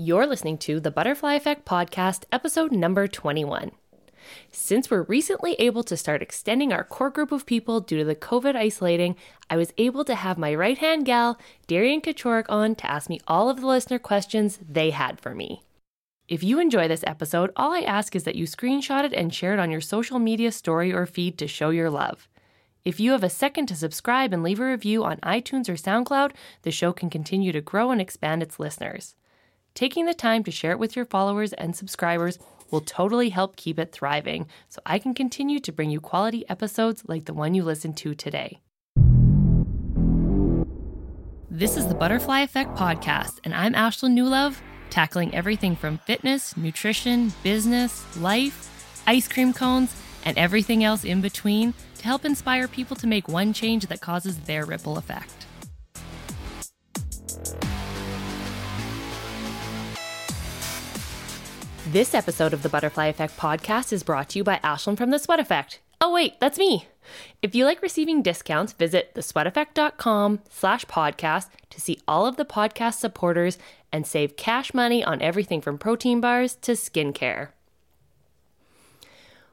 You're listening to the Butterfly Effect Podcast, episode number 21. Since we're recently able to start extending our core group of people due to the COVID isolating, I was able to have my right hand gal, Darian Kachorik, on to ask me all of the listener questions they had for me. If you enjoy this episode, all I ask is that you screenshot it and share it on your social media story or feed to show your love. If you have a second to subscribe and leave a review on iTunes or SoundCloud, the show can continue to grow and expand its listeners. Taking the time to share it with your followers and subscribers will totally help keep it thriving so I can continue to bring you quality episodes like the one you listened to today. This is the Butterfly Effect Podcast, and I'm Ashlyn Newlove, tackling everything from fitness, nutrition, business, life, ice cream cones, and everything else in between to help inspire people to make one change that causes their ripple effect. This episode of the Butterfly Effect podcast is brought to you by Ashlyn from The Sweat Effect. Oh wait, that's me. If you like receiving discounts, visit thesweateffect.com slash podcast to see all of the podcast supporters and save cash money on everything from protein bars to skincare.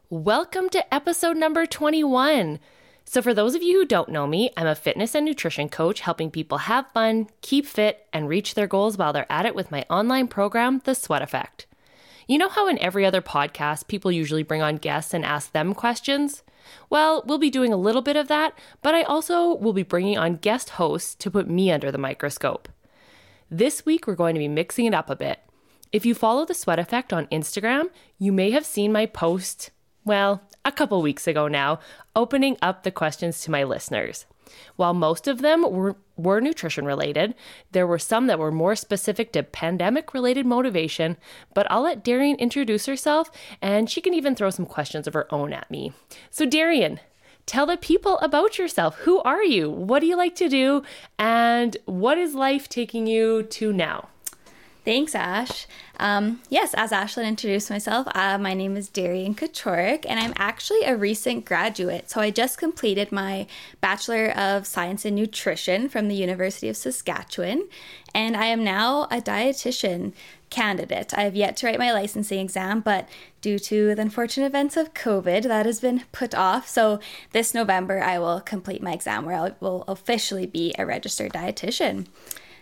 Welcome to episode number 21. So, for those of you who don't know me, I'm a fitness and nutrition coach helping people have fun, keep fit, and reach their goals while they're at it with my online program, The Sweat Effect. You know how in every other podcast, people usually bring on guests and ask them questions? Well, we'll be doing a little bit of that, but I also will be bringing on guest hosts to put me under the microscope. This week, we're going to be mixing it up a bit. If you follow the Sweat Effect on Instagram, you may have seen my post, well, a couple weeks ago now, opening up the questions to my listeners. While most of them were, were nutrition related, there were some that were more specific to pandemic related motivation, but I'll let Darian introduce herself and she can even throw some questions of her own at me. So, Darian, tell the people about yourself. Who are you? What do you like to do? And what is life taking you to now? Thanks, Ash. Um, yes, as Ashlyn introduced myself, uh, my name is Darian Kachorik, and I'm actually a recent graduate. So I just completed my Bachelor of Science in Nutrition from the University of Saskatchewan, and I am now a dietitian candidate. I have yet to write my licensing exam, but due to the unfortunate events of COVID, that has been put off. So this November, I will complete my exam where I will officially be a registered dietitian.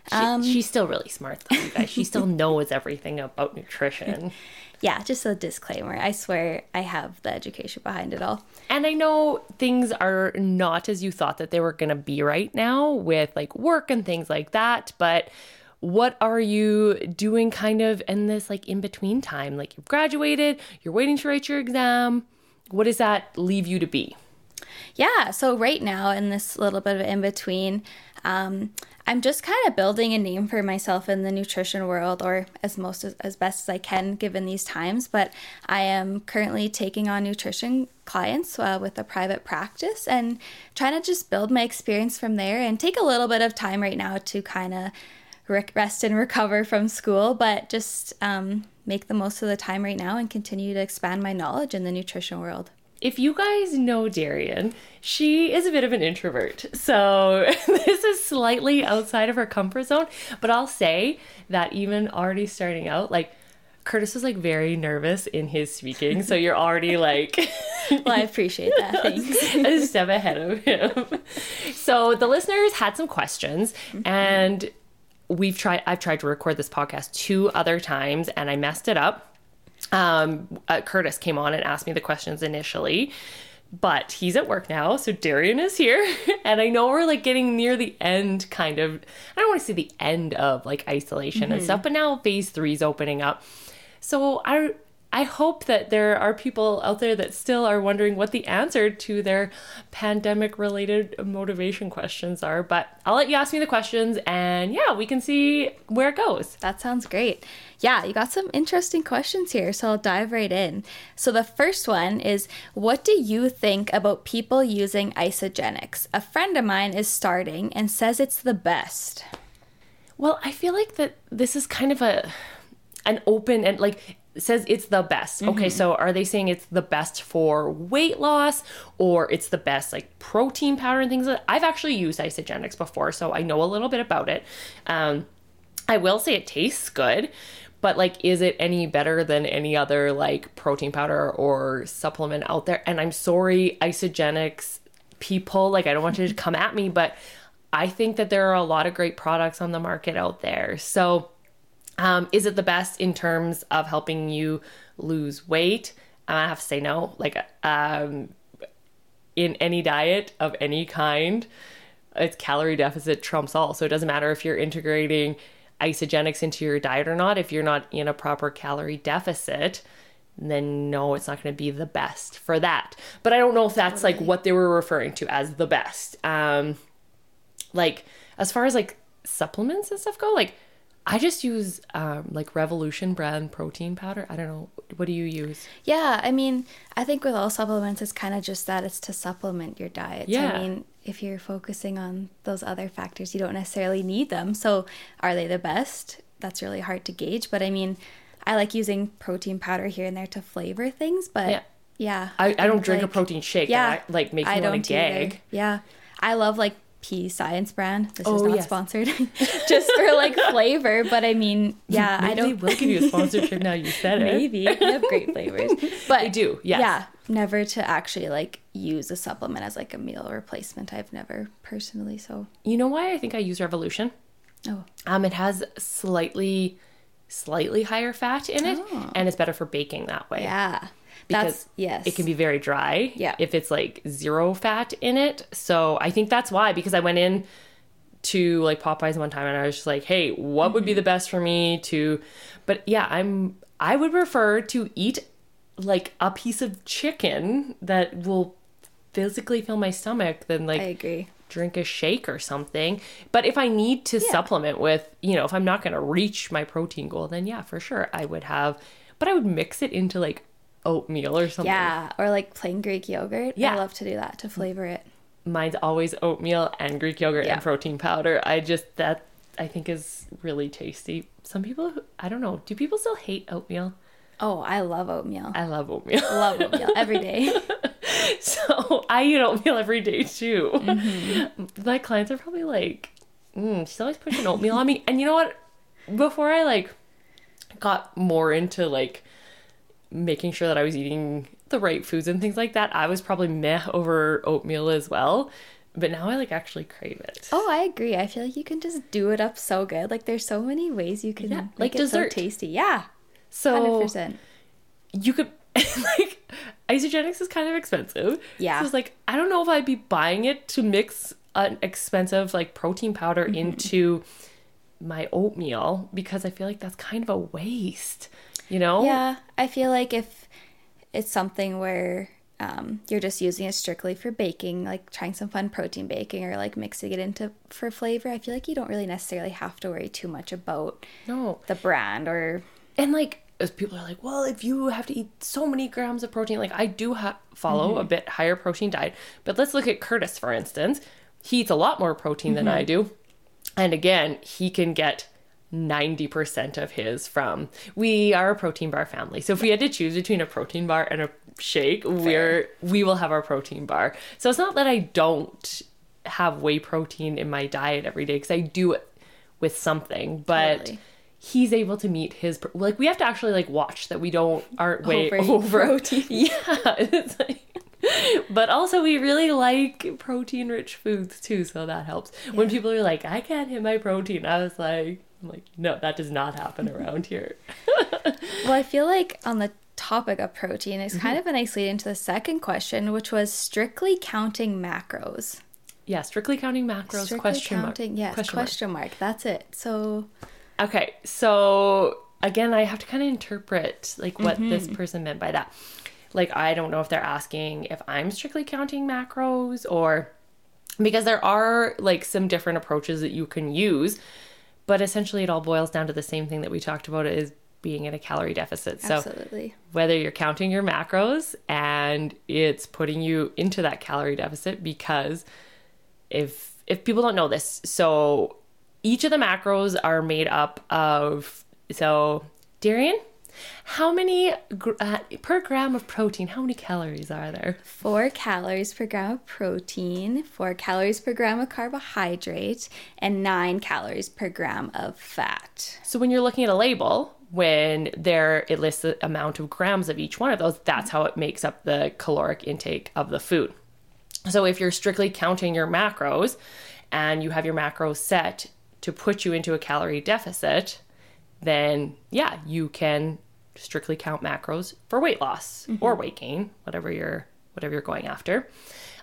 She, um, she's still really smart, though, you guys. she still knows everything about nutrition. Yeah, just a disclaimer. I swear I have the education behind it all. And I know things are not as you thought that they were going to be right now with like work and things like that, but what are you doing kind of in this like in between time? Like you've graduated, you're waiting to write your exam. What does that leave you to be? Yeah, so right now in this little bit of in between, um, I'm just kind of building a name for myself in the nutrition world, or as most as, as best as I can given these times. But I am currently taking on nutrition clients uh, with a private practice and trying to just build my experience from there and take a little bit of time right now to kind of rest and recover from school, but just um, make the most of the time right now and continue to expand my knowledge in the nutrition world if you guys know Darian, she is a bit of an introvert. So this is slightly outside of her comfort zone. But I'll say that even already starting out, like, Curtis was like very nervous in his speaking, so you're already like Well, I appreciate that. Thanks. a step ahead of him. So the listeners had some questions mm-hmm. and we've tried I've tried to record this podcast two other times and I messed it up um, uh, Curtis came on and asked me the questions initially, but he's at work now, so Darian is here, and I know we're like getting near the end, kind of. I don't want to say the end of like isolation mm-hmm. and stuff, but now phase three is opening up. So I I hope that there are people out there that still are wondering what the answer to their pandemic related motivation questions are. But I'll let you ask me the questions and yeah, we can see where it goes. That sounds great. Yeah, you got some interesting questions here, so I'll dive right in. So the first one is What do you think about people using Isagenix? A friend of mine is starting and says it's the best. Well, I feel like that this is kind of a an open and like says it's the best. Mm-hmm. Okay, so are they saying it's the best for weight loss or it's the best like protein powder and things? Like I've actually used Isagenix before, so I know a little bit about it. Um, I will say it tastes good, but like is it any better than any other like protein powder or supplement out there? And I'm sorry, Isagenix people, like I don't want you to come at me, but I think that there are a lot of great products on the market out there. So, um, is it the best in terms of helping you lose weight? I have to say no. Like, um, in any diet of any kind, it's calorie deficit trumps all. So it doesn't matter if you're integrating Isagenix into your diet or not. If you're not in a proper calorie deficit, then no, it's not going to be the best for that. But I don't know if that's like what they were referring to as the best. Um, like as far as like supplements and stuff go, like I just use um, like Revolution brand protein powder. I don't know. What do you use? Yeah, I mean, I think with all supplements, it's kind of just that it's to supplement your diet. Yeah. I mean, if you're focusing on those other factors, you don't necessarily need them. So, are they the best? That's really hard to gauge. But I mean, I like using protein powder here and there to flavor things. But yeah, yeah I, I, I don't drink like, a protein shake. Yeah, that, like makes me want to gag. Either. Yeah, I love like P Science brand. This oh, is not yes. sponsored, just for like flavor. But I mean, yeah, Maybe I don't. They will give you a sponsorship now. You said it. Maybe they have great flavors, but they do. Yes. Yeah, never to actually like use a supplement as like a meal replacement. I've never personally. So you know why I think I use Revolution. Oh, um, it has slightly, slightly higher fat in it, oh. and it's better for baking that way. Yeah because that's, yes. it can be very dry yeah. if it's like zero fat in it. So I think that's why because I went in to like Popeyes one time and I was just like, "Hey, what mm-hmm. would be mm-hmm. the best for me to But yeah, I'm I would prefer to eat like a piece of chicken that will physically fill my stomach than like I agree. drink a shake or something. But if I need to yeah. supplement with, you know, if I'm not going to reach my protein goal, then yeah, for sure I would have but I would mix it into like oatmeal or something. Yeah, or like plain Greek yogurt. Yeah. I love to do that to flavor it. Mine's always oatmeal and Greek yogurt yeah. and protein powder. I just that I think is really tasty. Some people I don't know, do people still hate oatmeal? Oh, I love oatmeal. I love oatmeal. love oatmeal every day. so I eat oatmeal every day too. Mm-hmm. My clients are probably like, mm, she's always pushing oatmeal on me. And you know what? Before I like got more into like making sure that I was eating the right foods and things like that, I was probably meh over oatmeal as well. But now I like actually crave it. Oh, I agree. I feel like you can just do it up so good. Like there's so many ways you can yeah, make like it dessert. so tasty. Yeah. So 100%. you could like Isagenix is kind of expensive. Yeah. So it's like I don't know if I'd be buying it to mix an expensive like protein powder mm-hmm. into my oatmeal because I feel like that's kind of a waste you know? Yeah. I feel like if it's something where um, you're just using it strictly for baking, like trying some fun protein baking or like mixing it into for flavor, I feel like you don't really necessarily have to worry too much about no the brand or and like as people are like, well, if you have to eat so many grams of protein, like I do ha- follow mm-hmm. a bit higher protein diet, but let's look at Curtis for instance. He eats a lot more protein mm-hmm. than I do, and again, he can get 90% of his from we are a protein bar family so if we had to choose between a protein bar and a shake Fair. we're we will have our protein bar so it's not that i don't have whey protein in my diet every day because i do it with something but totally. he's able to meet his like we have to actually like watch that we don't aren't way over protein yeah but also we really like protein rich foods too so that helps yeah. when people are like i can't hit my protein i was like I'm like, no, that does not happen around here. well, I feel like on the topic of protein is kind mm-hmm. of a nice lead into the second question, which was strictly counting macros. Yeah, strictly counting macros. Strictly question counting, mark. Yes, question, question mark. mark. That's it. So. Okay, so again, I have to kind of interpret like what mm-hmm. this person meant by that. Like, I don't know if they're asking if I'm strictly counting macros or because there are like some different approaches that you can use but essentially, it all boils down to the same thing that we talked about is being in a calorie deficit. So Absolutely. whether you're counting your macros and it's putting you into that calorie deficit because if if people don't know this, so each of the macros are made up of so Darian, how many uh, per gram of protein? How many calories are there? Four calories per gram of protein, four calories per gram of carbohydrate, and nine calories per gram of fat. So when you're looking at a label, when there it lists the amount of grams of each one of those, that's how it makes up the caloric intake of the food. So if you're strictly counting your macros and you have your macros set to put you into a calorie deficit, then yeah, you can strictly count macros for weight loss mm-hmm. or weight gain, whatever you're whatever you're going after.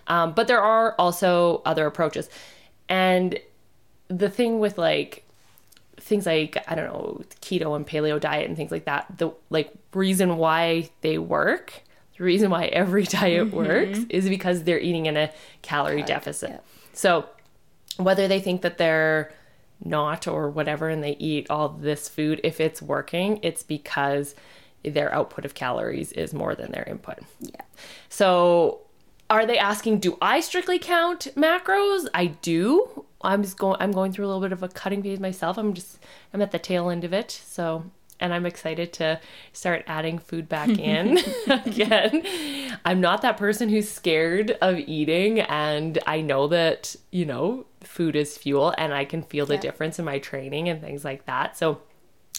Um, but there are also other approaches, and the thing with like things like I don't know keto and paleo diet and things like that, the like reason why they work, the reason why every diet mm-hmm. works is because they're eating in a calorie deficit. So whether they think that they're not or whatever and they eat all this food if it's working it's because their output of calories is more than their input. Yeah. So are they asking do i strictly count macros? I do. I'm just going i'm going through a little bit of a cutting phase myself. I'm just i'm at the tail end of it so and I'm excited to start adding food back in again. I'm not that person who's scared of eating, and I know that, you know, food is fuel, and I can feel the yeah. difference in my training and things like that. So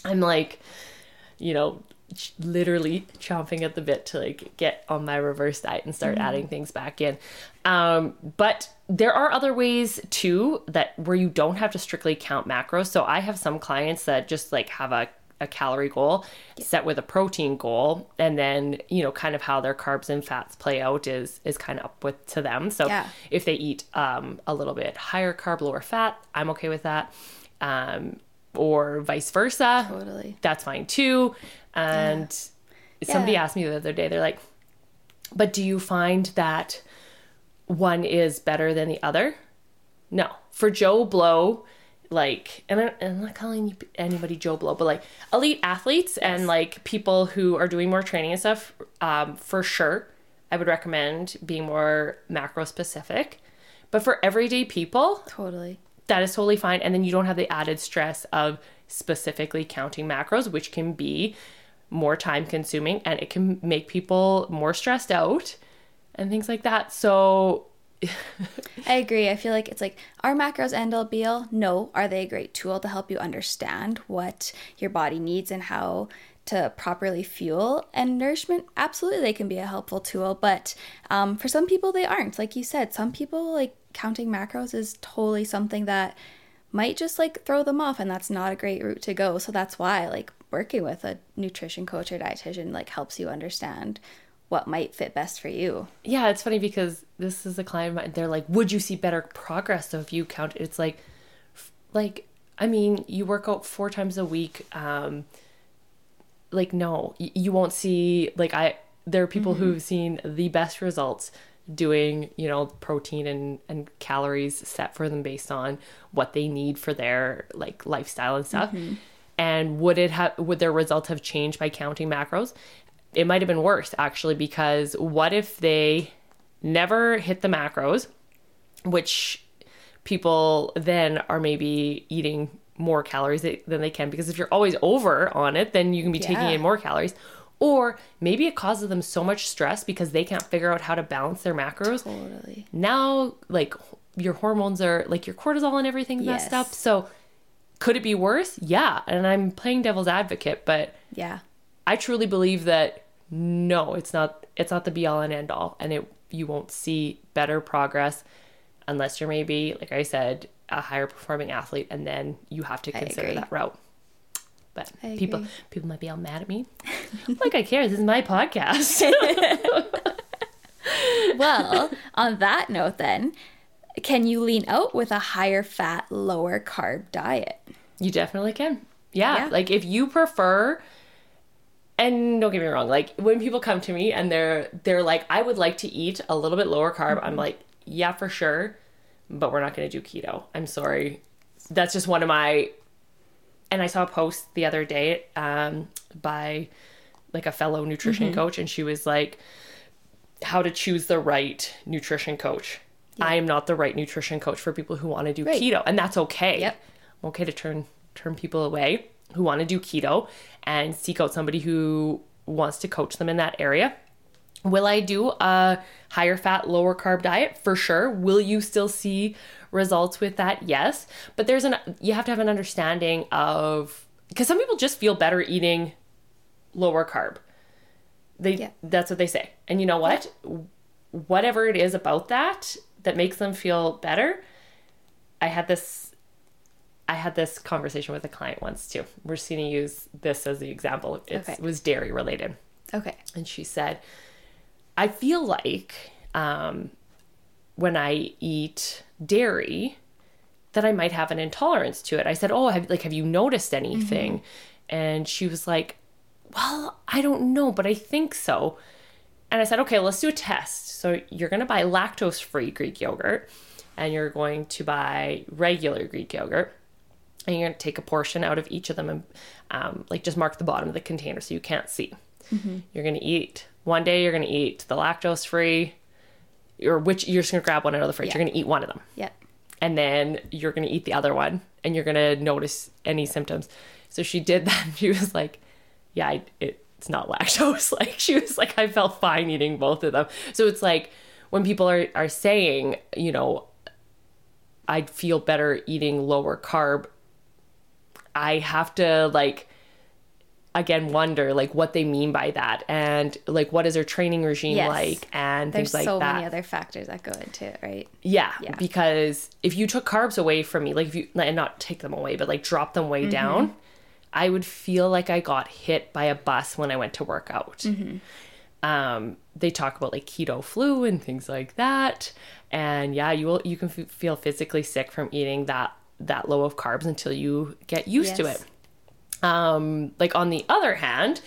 I'm like, you know, literally chomping at the bit to like get on my reverse diet and start mm-hmm. adding things back in. Um, but there are other ways too that where you don't have to strictly count macros. So I have some clients that just like have a a calorie goal yeah. set with a protein goal. And then you know kind of how their carbs and fats play out is is kind of up with to them. So yeah. if they eat um, a little bit higher carb lower fat i'm okay with that. Um, or vice versa totally. that's fine too. And yeah. somebody asked me the other day they're like but do you find that one is better than the other? No. For joe blow like and I, am not calling anybody Joe Blow, but like elite athletes yes. and like people who are doing more training and stuff, um, for sure, I would recommend being more macro specific. But for everyday people, totally, that is totally fine. And then you don't have the added stress of specifically counting macros, which can be more time consuming and it can make people more stressed out and things like that. So I agree. I feel like it's like are macros end all be all? No. Are they a great tool to help you understand what your body needs and how to properly fuel and nourishment? Absolutely, they can be a helpful tool. But um, for some people, they aren't. Like you said, some people like counting macros is totally something that might just like throw them off, and that's not a great route to go. So that's why like working with a nutrition coach or dietitian like helps you understand what might fit best for you. Yeah, it's funny because this is a client of mine. They're like, "Would you see better progress so if you count?" It's like, like I mean, you work out four times a week. Um, like no, you won't see like I. There are people mm-hmm. who've seen the best results doing you know protein and and calories set for them based on what they need for their like lifestyle and stuff. Mm-hmm. And would it have would their results have changed by counting macros? It might have been worse actually because what if they never hit the macros, which people then are maybe eating more calories than they can because if you're always over on it, then you can be yeah. taking in more calories. Or maybe it causes them so much stress because they can't figure out how to balance their macros. Totally. Now, like your hormones are like your cortisol and everything yes. messed up. So could it be worse? Yeah. And I'm playing devil's advocate, but yeah. I truly believe that no, it's not it's not the be all and end all and it you won't see better progress unless you're maybe like I said a higher performing athlete and then you have to consider that route. But people people might be all mad at me. like I care, this is my podcast. well, on that note then, can you lean out with a higher fat, lower carb diet? You definitely can. Yeah, yeah. like if you prefer and don't get me wrong like when people come to me and they're they're like i would like to eat a little bit lower carb mm-hmm. i'm like yeah for sure but we're not going to do keto i'm sorry that's just one of my and i saw a post the other day um, by like a fellow nutrition mm-hmm. coach and she was like how to choose the right nutrition coach yeah. i am not the right nutrition coach for people who want to do right. keto and that's okay yep. I'm okay to turn turn people away who want to do keto and seek out somebody who wants to coach them in that area. Will I do a higher fat, lower carb diet? For sure. Will you still see results with that? Yes. But there's an you have to have an understanding of because some people just feel better eating lower carb. They Yeah. that's what they say. And you know what? Whatever it is about that that makes them feel better. I had this I had this conversation with a client once too. We're just going to use this as the example. It Okay. was dairy related. Okay. And she said, I feel like um, when I eat dairy, that I might have an intolerance to it. I said, "Oh, have, like have you noticed anything?" And she was like, "Well, I don't know, but I think so." And I said, "Okay, let's do a test. So you're going to buy lactose-free Greek yogurt, and you're going to buy regular Greek yogurt." And you're going to take a portion out of each of them and um, like just mark the bottom of the container so you can't see. You're going to eat one day. You're going to eat the lactose free, or which you're just going to grab one out of the fridge. Yeah. You're going to eat one of them, Yep. and then you're going to eat the other one, and you're going to notice any symptoms. So she did that. And she was like, "Yeah, I, it, it's not lactose." Like she was like, "I felt fine eating both of them." So it's like when people are are saying, you know, I'd feel better eating lower carb. I have to like again wonder like what they mean by that and like what is their training regime Yes. like and There's things like so that. many other factors that go into it, right? yeah, Yeah. because if you took carbs away from me, like if you and not take them away, but like drop them Mm-hmm. way down, I would feel like I got hit by a bus when I went to work out. Mm-hmm. Um, they talk about like keto flu and things like that, and yeah, you will you can f- feel physically sick from eating that that low of carbs until you get used to it. Um, like on the other hand,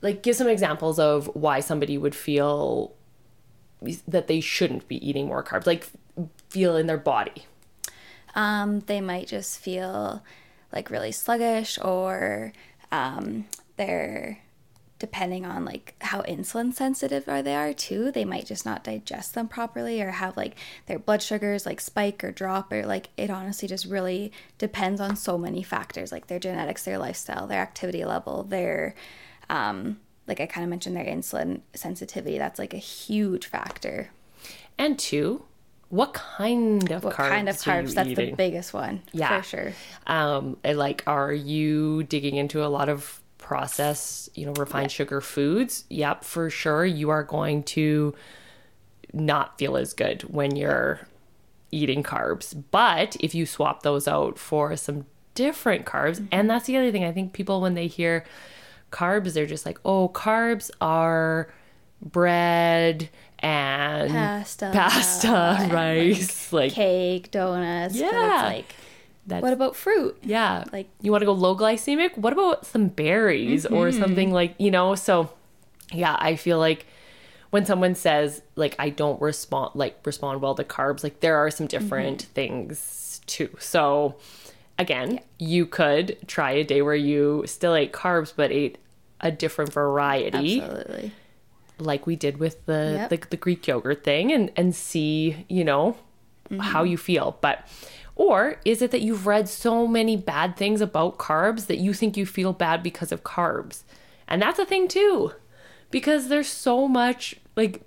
like give some examples of why somebody would feel that they shouldn't be eating more carbs, like feel in their body. Um, they might just feel like really sluggish or um, they're depending on like how insulin sensitive are they are too they might just not digest them properly or have like their blood sugars like spike or drop or like it honestly just really depends on so many factors like their genetics their lifestyle their activity level their um like i kind of mentioned their insulin sensitivity that's like a huge factor And two, what kind of what carbs kind of carbs that's eating? the biggest one Yeah. for sure um and, like are you digging into a lot of processed you know refined sugar foods yep for sure you are going to not feel as good when you're eating carbs but if you swap those out for some different carbs and mm-hmm. that's the other thing i think people when they hear carbs they're just like oh carbs are bread and pasta pasta and, rice like, cake, donuts. Yeah. Like, that's what about fruit? yeah. Like- you want to go low glycemic? What about some berries or Mm-hmm. something like, you know, so yeah, I feel like when someone says like I don't respond like respond well to carbs, like there are some different Mm-hmm. things too. So again, you could try a day where you still ate carbs but ate a different variety Absolutely. like we did with the, Yep. the the Greek yogurt thing and and see, you know, how you feel. But or is it that you've read so many bad things about carbs that you think you feel bad because of carbs? And that's a thing too. Because there's so much like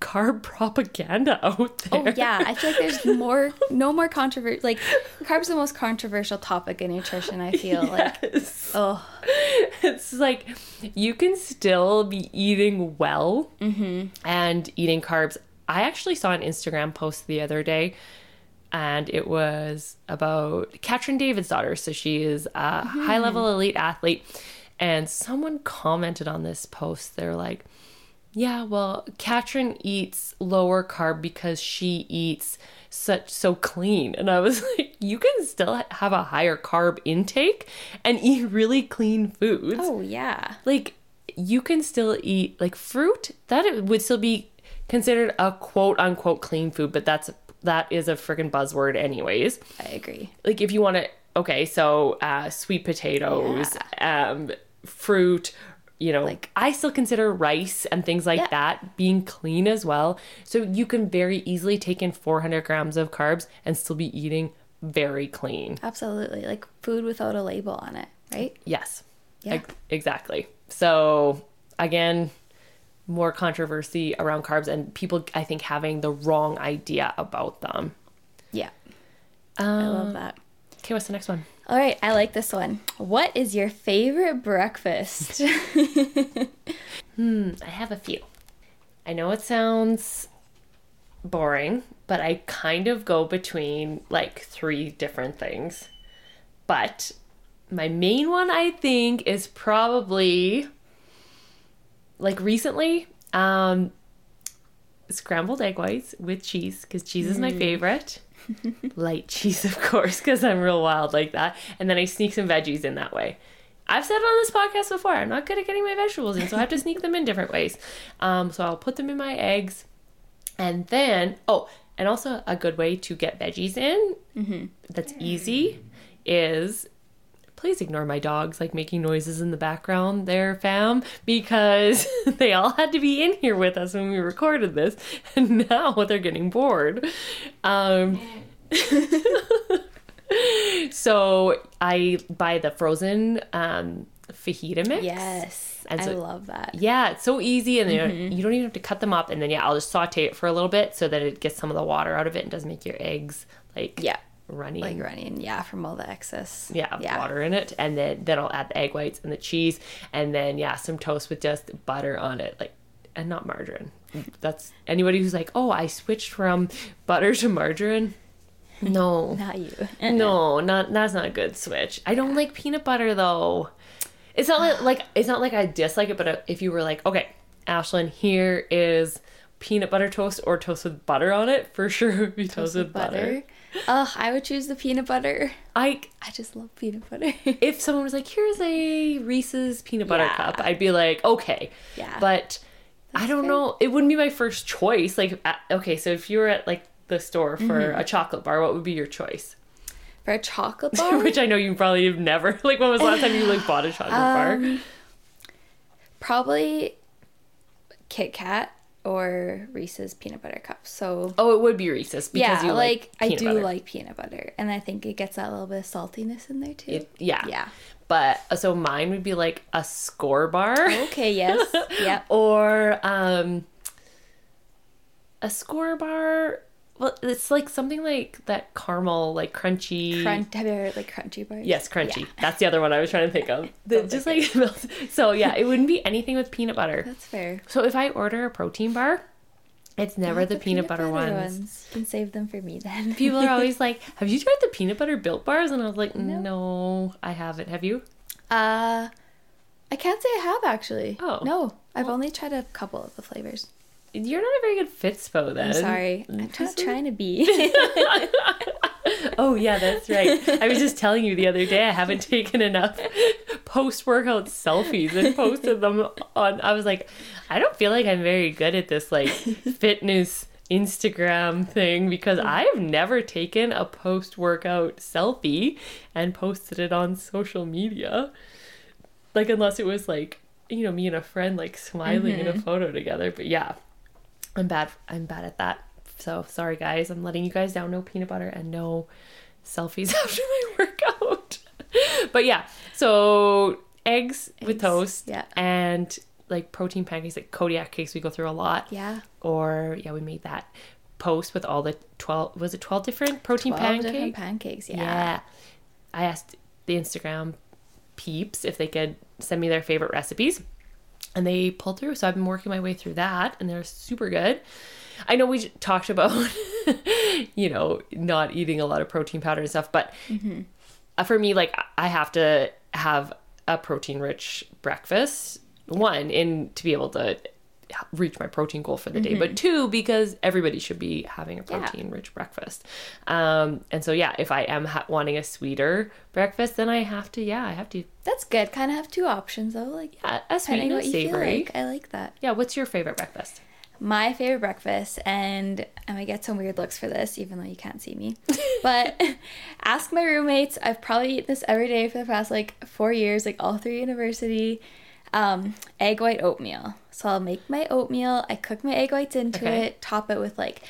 carb propaganda out oh, there. Oh yeah, I feel like there's more, no more controversy. Like carbs, the most controversial topic in nutrition. I feel like, oh it's like you can still be eating well mm-hmm. and eating carbs. I actually saw an Instagram post the other day, and it was about Katrin Davidsdottir. So she is a high level elite athlete, and someone commented on this post. They're like, "Yeah, well, Katrin eats lower carb because she eats." such so clean and i was like you can still have a higher carb intake and eat really clean foods oh yeah, like you can still eat like fruit that it would still be considered a quote unquote clean food but that's that is a freaking buzzword anyways I agree. like if you want to okay so uh sweet potatoes um fruit you know like i still consider rice and things like Yeah. that being clean as well so you can very easily take in 400 grams of carbs and still be eating very clean Absolutely, like food without a label on it, right? Yes. Yeah. Ex- exactly. So again, more controversy around carbs and people I think having the wrong idea about them. Yeah, I love that. Okay, what's the next one? All right, I like this one. What is your favorite breakfast? Hmm, I have a few. I know it sounds boring, but I kind of go between like three different things. But my main one, I think, is probably like recently um, scrambled egg whites with cheese because cheese is my favorite. Light cheese, of course, because I'm real wild like that. And then I sneak some veggies in that way. I've said on this podcast before, I'm not good at getting my vegetables in, so I have to sneak them in different ways. Um, so I'll put them in my eggs. And then, oh, and also a good way to get veggies in that's easy is please ignore my dogs like making noises in the background there fam because they all had to be in here with us when we recorded this and now they're getting bored um so i buy the frozen um fajita mix yes, And I love that. yeah, it's so easy, and then you don't even have to cut them up. And then yeah, I'll just saute it for a little bit so that it gets some of the water out of it and doesn't make your eggs like Yeah, runny, like running. Yeah, from all the excess. yeah, yeah. water in it. And then then I'll add the egg whites and the cheese, and then yeah, some toast with just butter on it, like and not margarine. That's anybody who's like, oh, I switched from butter to margarine. No, Not you. no, not that's not a good switch. I don't like peanut butter though. It's not like, like it's not like I dislike it, but uh, if you were like, okay, Ashlyn, here is peanut butter toast or toast with butter on it, for sure it would be toast, with butter. Oh, I would choose the peanut butter. I I just love peanut butter. if someone was like, here's a Reese's peanut butter Yeah. cup, I'd be like, okay, Yeah. but I don't fair. know. It wouldn't be my first choice. Like, uh, okay, so if you were at like the store for Mm-hmm. a chocolate bar, what would be your choice? For a chocolate bar, Which I know you probably have never. Like, when was the last time you like bought a chocolate bar? Um, probably Kit Kat or Reese's peanut butter cups. So Oh, it would be Reese's because yeah, you like, like, I do butter. like peanut butter, and I think it gets that little bit of saltiness in there too. it. Yeah, Yeah. But uh, so mine would be like a Skor bar, Okay. Yes. yep. or um, a Skor bar. Well, it's like something like that caramel, like crunchy. Crunch. Have you ever heard like Crunchie bars? Yes, Crunchie. Yeah. That's the other one I was trying to think of. The- just like melts- so, yeah, it wouldn't be anything with peanut butter. That's fair. So if I order a protein bar, it's never Not the, peanut, butter, ones. You can save them for me then. People are always like, "Have you tried the peanut butter built bars?" And I was like, "No, I haven't. Have you?" Uh, I can't say I have actually. Oh. no, I've only tried a couple of the flavors. You're not a very good Fitspo then. I'm sorry, I'm not Just- trying to be. Oh yeah, that's right. I was just telling you the other day I haven't taken enough post workout selfies and posted them on. I was like, I don't feel like I'm very good at this like fitness Instagram thing because mm. I've never taken a post workout selfie and posted it on social media. Like unless it was like you know me and a friend like smiling in a mm-hmm. photo together. But yeah, I'm bad. I'm bad at that. So sorry, guys. I'm letting you guys down. No peanut butter and no selfies after my workout. but yeah, so eggs, with toast, yeah. and like protein pancakes, like Kodiak cakes. We go through a lot. yeah, Or yeah, we made that post with all the twelve. Was it twelve different protein twelve pancakes? different pancakes. Yeah. Yeah. I asked the Instagram peeps if they could send me their favorite recipes. And they pulled through. So I've been working my way through that and they're super good. I know we talked about, you know, not eating a lot of protein powder and stuff, but uh, for me, like, I have to have a protein rich breakfast. One, in to be able to reach my protein goal for the day, but two, because everybody should be having a Mm-hmm. Yeah. protein rich breakfast. Um, and so, yeah, if I am ha- wanting a sweeter breakfast, then I have to, yeah, I have to, That's good. Kind of have two options though. Like yeah, a sweet and a what you feel savory. like. I like that. Yeah, what's your favorite breakfast? My favorite breakfast, and I might get some weird looks for this, even though you can't see me. But ask my roommates. I've probably eaten this every day for the past like four years, like all through university. Um, egg white oatmeal. So I'll make my oatmeal. I cook my egg whites into Okay. it, top it with like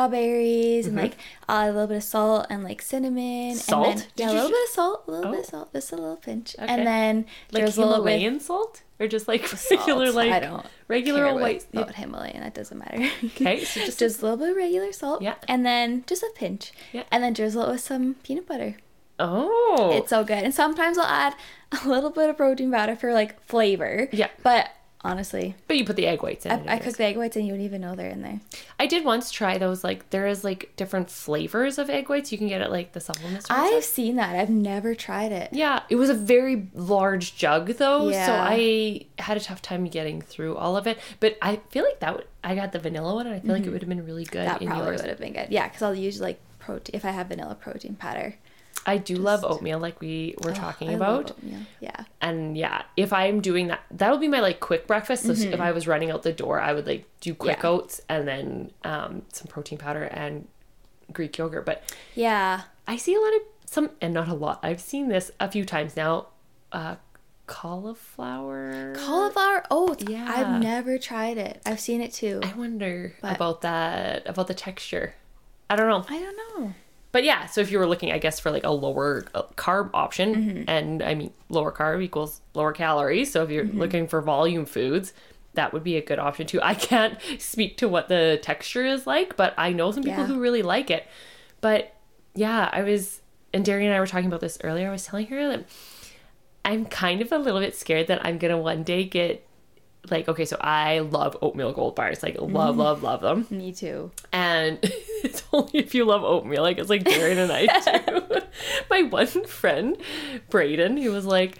strawberries and like I'll a little bit of salt and like cinnamon. Salt? And then, yeah, a little bit of salt, a little bit Oh. of salt, just a little pinch, Okay. and then Like it with Himalayan salt? Or just like salt. regular, like, I don't regular old white? about Himalayan. That doesn't matter. Okay, so just, just a little bit of regular salt. Yeah. And then just a pinch. Yeah. And then drizzle it with some peanut butter. Oh. It's so good. And sometimes I'll add a little bit of protein powder for like flavor. Yeah. But honestly, but you put the egg whites in. I, I cook the egg whites and you don't even know they're in there. I did once try those. Like there is like different flavors of egg whites you can get at like the supplement store. I've seen that. I've never tried it. Yeah, it was a very large jug though, so I had a tough time getting through all of it. But I feel like that would, I got the vanilla one, and I feel like it would have been really good Mm-hmm. That in probably yours. would have been good. Yeah, because I'll use like protein if I have vanilla protein powder. I do love oatmeal, like we were talking Oh, I about. Yeah. and yeah, if I'm doing that, that'll be my like quick breakfast. So if I was running out the door, I would like do quick Mm-hmm. Yeah. oats and then um, some protein powder and Greek yogurt. But Yeah. I see a lot of some, and not a lot. I've seen this a few times now. Uh, cauliflower. Cauliflower oats. Yeah. I've never tried it. I've seen it too. I wonder But- about that, about the texture. I don't know. I don't know. But yeah, so if you were looking, I guess, for like a lower uh, carb option, Mm-hmm. and I mean, lower carb equals lower calories. So if you're Mm-hmm. looking for volume foods, that would be a good option too. I can't speak to what the texture is like, but I know some people Yeah. who really like it. But yeah, I was, and Darian and I were talking about this earlier. I was telling her that I'm kind of a little bit scared that I'm gonna one day get like, okay, so I love oatmeal gold bars, like love, Mm-hmm. love, love them. Me too. And it's only if you love oatmeal. Like it's like Darian and I do. My one friend, Braden, he was like,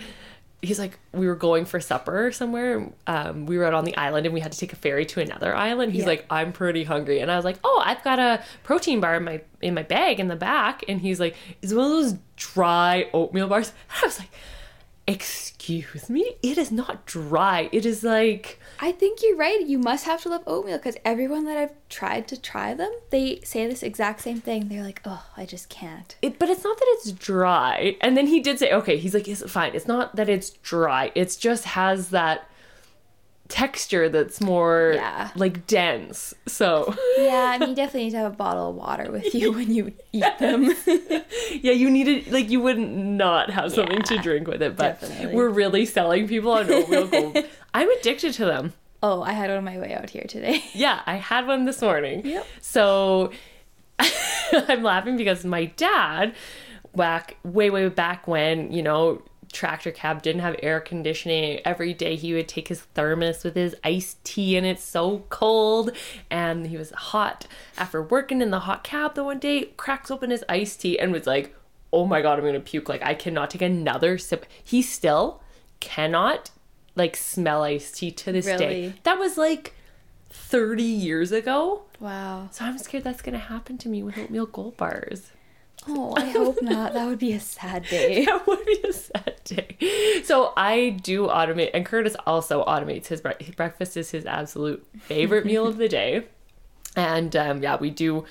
he's like, we were going for supper somewhere. Um, we were out on the island and we had to take a ferry to another island. He's Yeah. like, I'm pretty hungry, and I was like, oh, I've got a protein bar in my in my bag in the back. And he's like, it's one of those dry oatmeal bars. And I was like. Excuse me? It is not dry. It is like I think you're right. You must have to love oatmeal because everyone that I've tried to try them, they say this exact same thing. They're like, "Oh, I just can't." It, but it's not that it's dry. And then he did say, okay, he's like, it's fine. It's not that it's dry. It just has that texture that's more Yeah. like dense. So Yeah, I mean, you definitely need to have a bottle of water with you when you eat them. yeah, you needed like you wouldn't not have something to drink with it. But definitely. we're really selling people on oatmeal gold. I'm addicted to them. oh, I had one on my way out here today. Yeah, I had one this morning. Yep. So I'm laughing because my dad, back way, way back when, you know, tractor cab didn't have air conditioning, every day he would take his thermos with his iced tea and it's so cold. And he was hot after working in the hot cab the one day, cracks open his iced tea and was like, oh my God, I'm going to puke. Like, I cannot take another sip. He still cannot like smell iced tea to this day. That was like 30 years ago. Wow. So I'm scared that's gonna happen to me with oatmeal gold bars. Oh, I hope not. That would be a sad day. That would be a sad day. So I do automate, and Curtis also automates his bre- breakfast is his absolute favorite meal of the day. And um, yeah, we do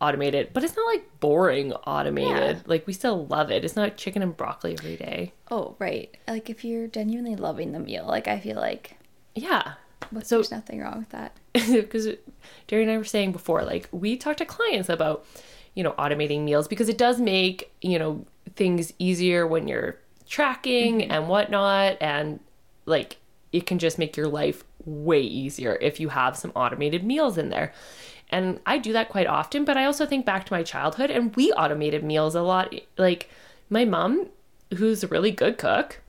automate it, but it's not like boring automated. Yeah. Like we still love it. It's not chicken and broccoli every day. Oh, right. Like if you're genuinely loving the meal, like I feel like Yeah. well, So- there's nothing wrong with that. because Darian and I were saying before, like we talk to clients about, you know, automating meals because it does make, you know, things easier when you're tracking mm-hmm. and whatnot. And like it can just make your life way easier if you have some automated meals in there. And I do that quite often, but I also think back to my childhood and we automated meals a lot. Like my mom, who's a really good cook,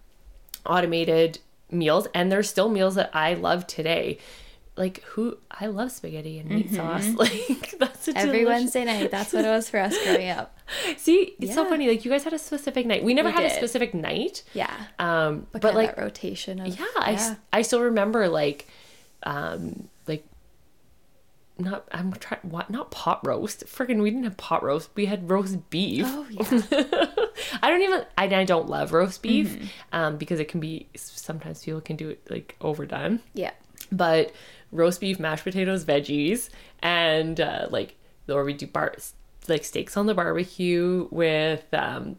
automated meals and there's still meals that I love today. Like who I love spaghetti and meat sauce. Like that's a Every delicious- Wednesday night, that's what it was for us growing up. See, it's so funny. Like you guys had a specific night. We never We had a specific night. Yeah. Um, But, but like rotation of yeah, I I still remember like um like not I'm trying what not pot roast. Friggin' we didn't have pot roast. We had roast beef. Oh yeah. I don't even I, I don't love roast beef Mm-hmm. um because it can be sometimes people can do it like overdone. yeah. But roast beef, mashed potatoes, veggies, and uh, like or we do bar like steaks on the barbecue with um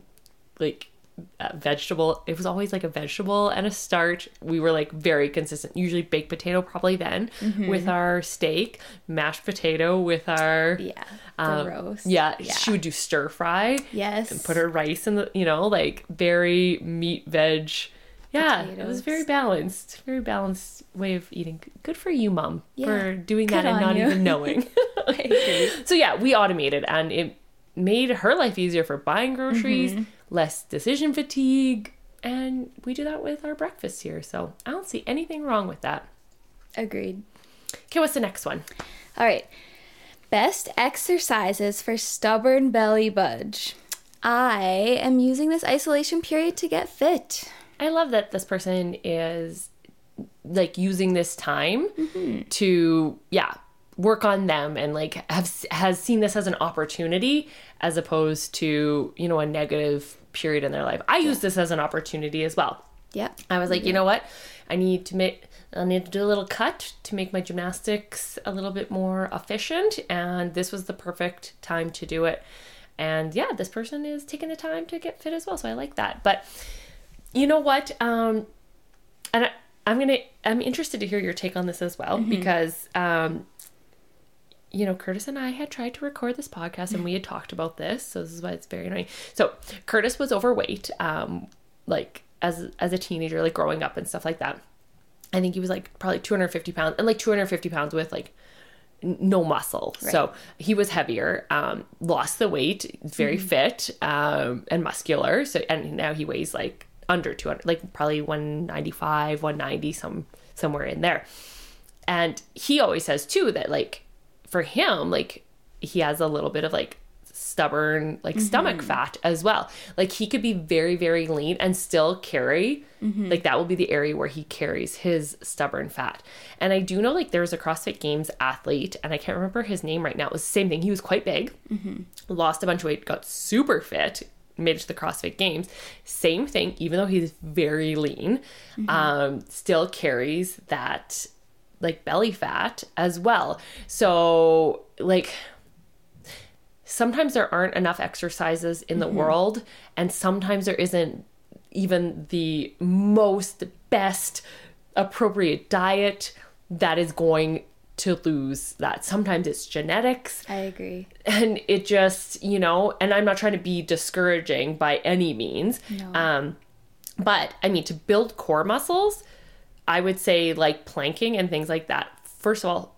like uh, vegetable. It was always like a vegetable and a starch. We were like very consistent. Usually baked potato probably then Mm-hmm. with our steak, mashed potato with our Yeah. Um, roast. Yeah, Yeah. she would do stir fry Yes. and put her rice in the you know like very meat veg yeah it was very balanced very balanced way of eating good for you mom Yeah, for doing good that and not you. even knowing so yeah we automated and it made her life easier for buying groceries Mm-hmm. less decision fatigue. And we do that with our breakfast here. So I don't see anything wrong with that. Agreed. Okay, what's the next one? All right. Best exercises for stubborn belly budge. I am using this isolation period to get fit. I love that this person is like using this time mm-hmm. to, yeah, work on them and like have has seen this as an opportunity as opposed to, you know, a negative period in their life. I use this as an opportunity as well. yeah I was like, you know what? I need to make I need to do a little cut to make my gymnastics a little bit more efficient and this was the perfect time to do it. And yeah, this person is taking the time to get fit as well, so I like that. But you know what? Um and I, I'm going to I'm interested to hear your take on this as well because um you know, Curtis and I had tried to record this podcast and we had talked about this, so this is why it's very annoying. So Curtis was overweight, um, like as as a teenager, like growing up and stuff like that. I think he was like probably 250 pounds and like 250 pounds with like no muscle. So he was heavier, um, lost the weight, very fit, um, and muscular. So and now he weighs like under 200, like probably 195, 190, some somewhere in there. And he always says too that like for him, like he has a little bit of like stubborn like stomach fat as well. Like he could be very very lean and still carry like that will be the area where he carries his stubborn fat. And I do know like there was a CrossFit Games athlete and I can't remember his name right now. It was the same thing. He was quite big, mm-hmm. lost a bunch of weight, got super fit, made it to the CrossFit Games. Same thing, even though he's very lean, um, still carries that like belly fat as well. So like sometimes there aren't enough exercises in the world and sometimes there isn't even the most best appropriate diet that is going to lose that. Sometimes it's genetics I agree. and it just you know and i'm not trying to be discouraging by any means um but i mean to build core muscles i would say like planking and things like that first of all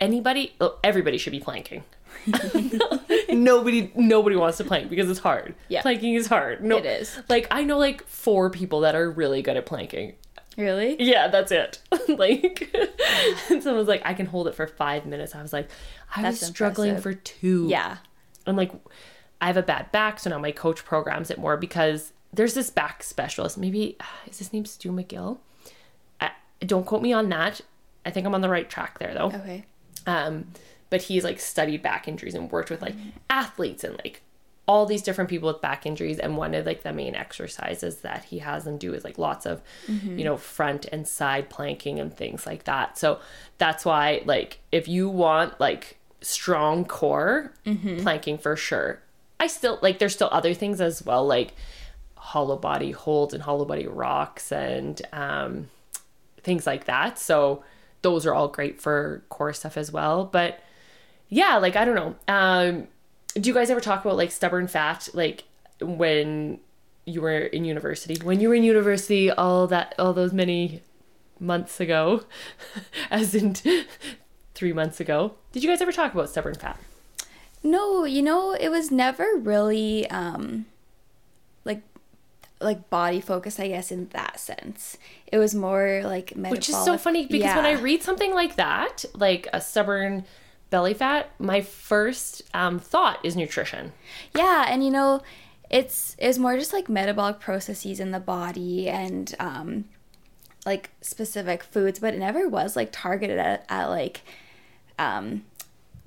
anybody oh, everybody should be planking nobody nobody wants to plank because it's hard Yeah. planking is hard no It is. like i know like four people that are really good at planking Really? yeah, that's it. like, and someone's like, I can hold it for five minutes. I was like, I That's was struggling impressive. for two. Yeah. And like, I have a bad back, so now my coach programs it more because there's this back specialist. Maybe is his name Stu McGill? I, don't quote me on that. I think I'm on the right track there though. Okay. Um, but he's like studied back injuries and worked with like athletes and like all these different people with back injuries. And one of like the main exercises that he has them do is like lots of, you know, front and side planking and things like that. So that's why like if you want like strong core, planking for sure. I still like there's still other things as well, like hollow body holds and hollow body rocks and um things like that. So those are all great for core stuff as well. But yeah, like I don't know. Um do you guys ever talk about like stubborn fat like when you were in university? When you were in university all that all those many months ago as in 3 months ago. Did you guys ever talk about stubborn fat? No, you know, it was never really um like like body focus, I guess, in that sense. It was more like metabolic. Which is so funny because when I read something like that, like a stubborn belly fat, my first um, thought is nutrition. Yeah, and you know, it's it's more just like metabolic processes in the body and um like specific foods, but it never was like targeted at, at like um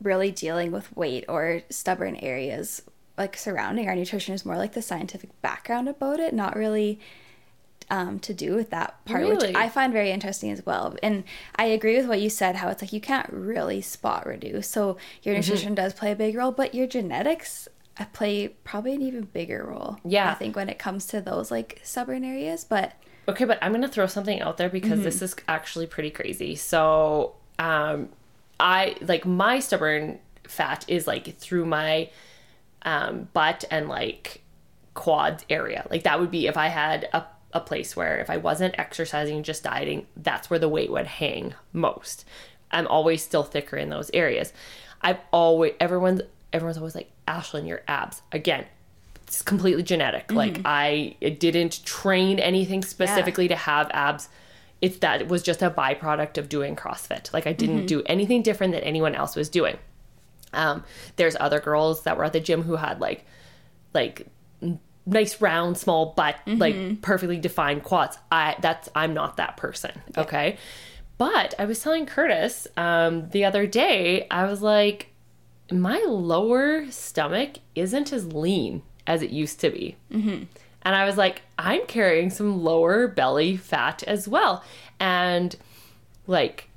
really dealing with weight or stubborn areas like surrounding our nutrition is more like the scientific background about it, not really um, to do with that part, Really? which I find very interesting as well. And I agree with what you said, how it's like you can't really spot reduce. So your Mm-hmm. nutrition does play a big role, but your genetics uh, play probably an even bigger role. Yeah. I think when it comes to those like stubborn areas, but Okay, but I'm gonna throw something out there because this is actually pretty crazy. So, um, I like my stubborn fat is like through my um, butt and like quads area. Like that would be if I had a a place where if I wasn't exercising, just dieting, that's where the weight would hang most. I'm always still thicker in those areas. I've always everyone's everyone's always like Ashlyn, your abs again. it's completely genetic. Like I didn't train anything specifically to have abs. It's that it was just a byproduct of doing CrossFit. Like I didn't do anything different than anyone else was doing. Um, there's other girls that were at the gym who had like like nice round small butt like perfectly defined quads. I that's i'm not that person okay? But i was telling curtis um the other day i was like my lower stomach isn't as lean as it used to be. And i was like i'm carrying some lower belly fat as well. And like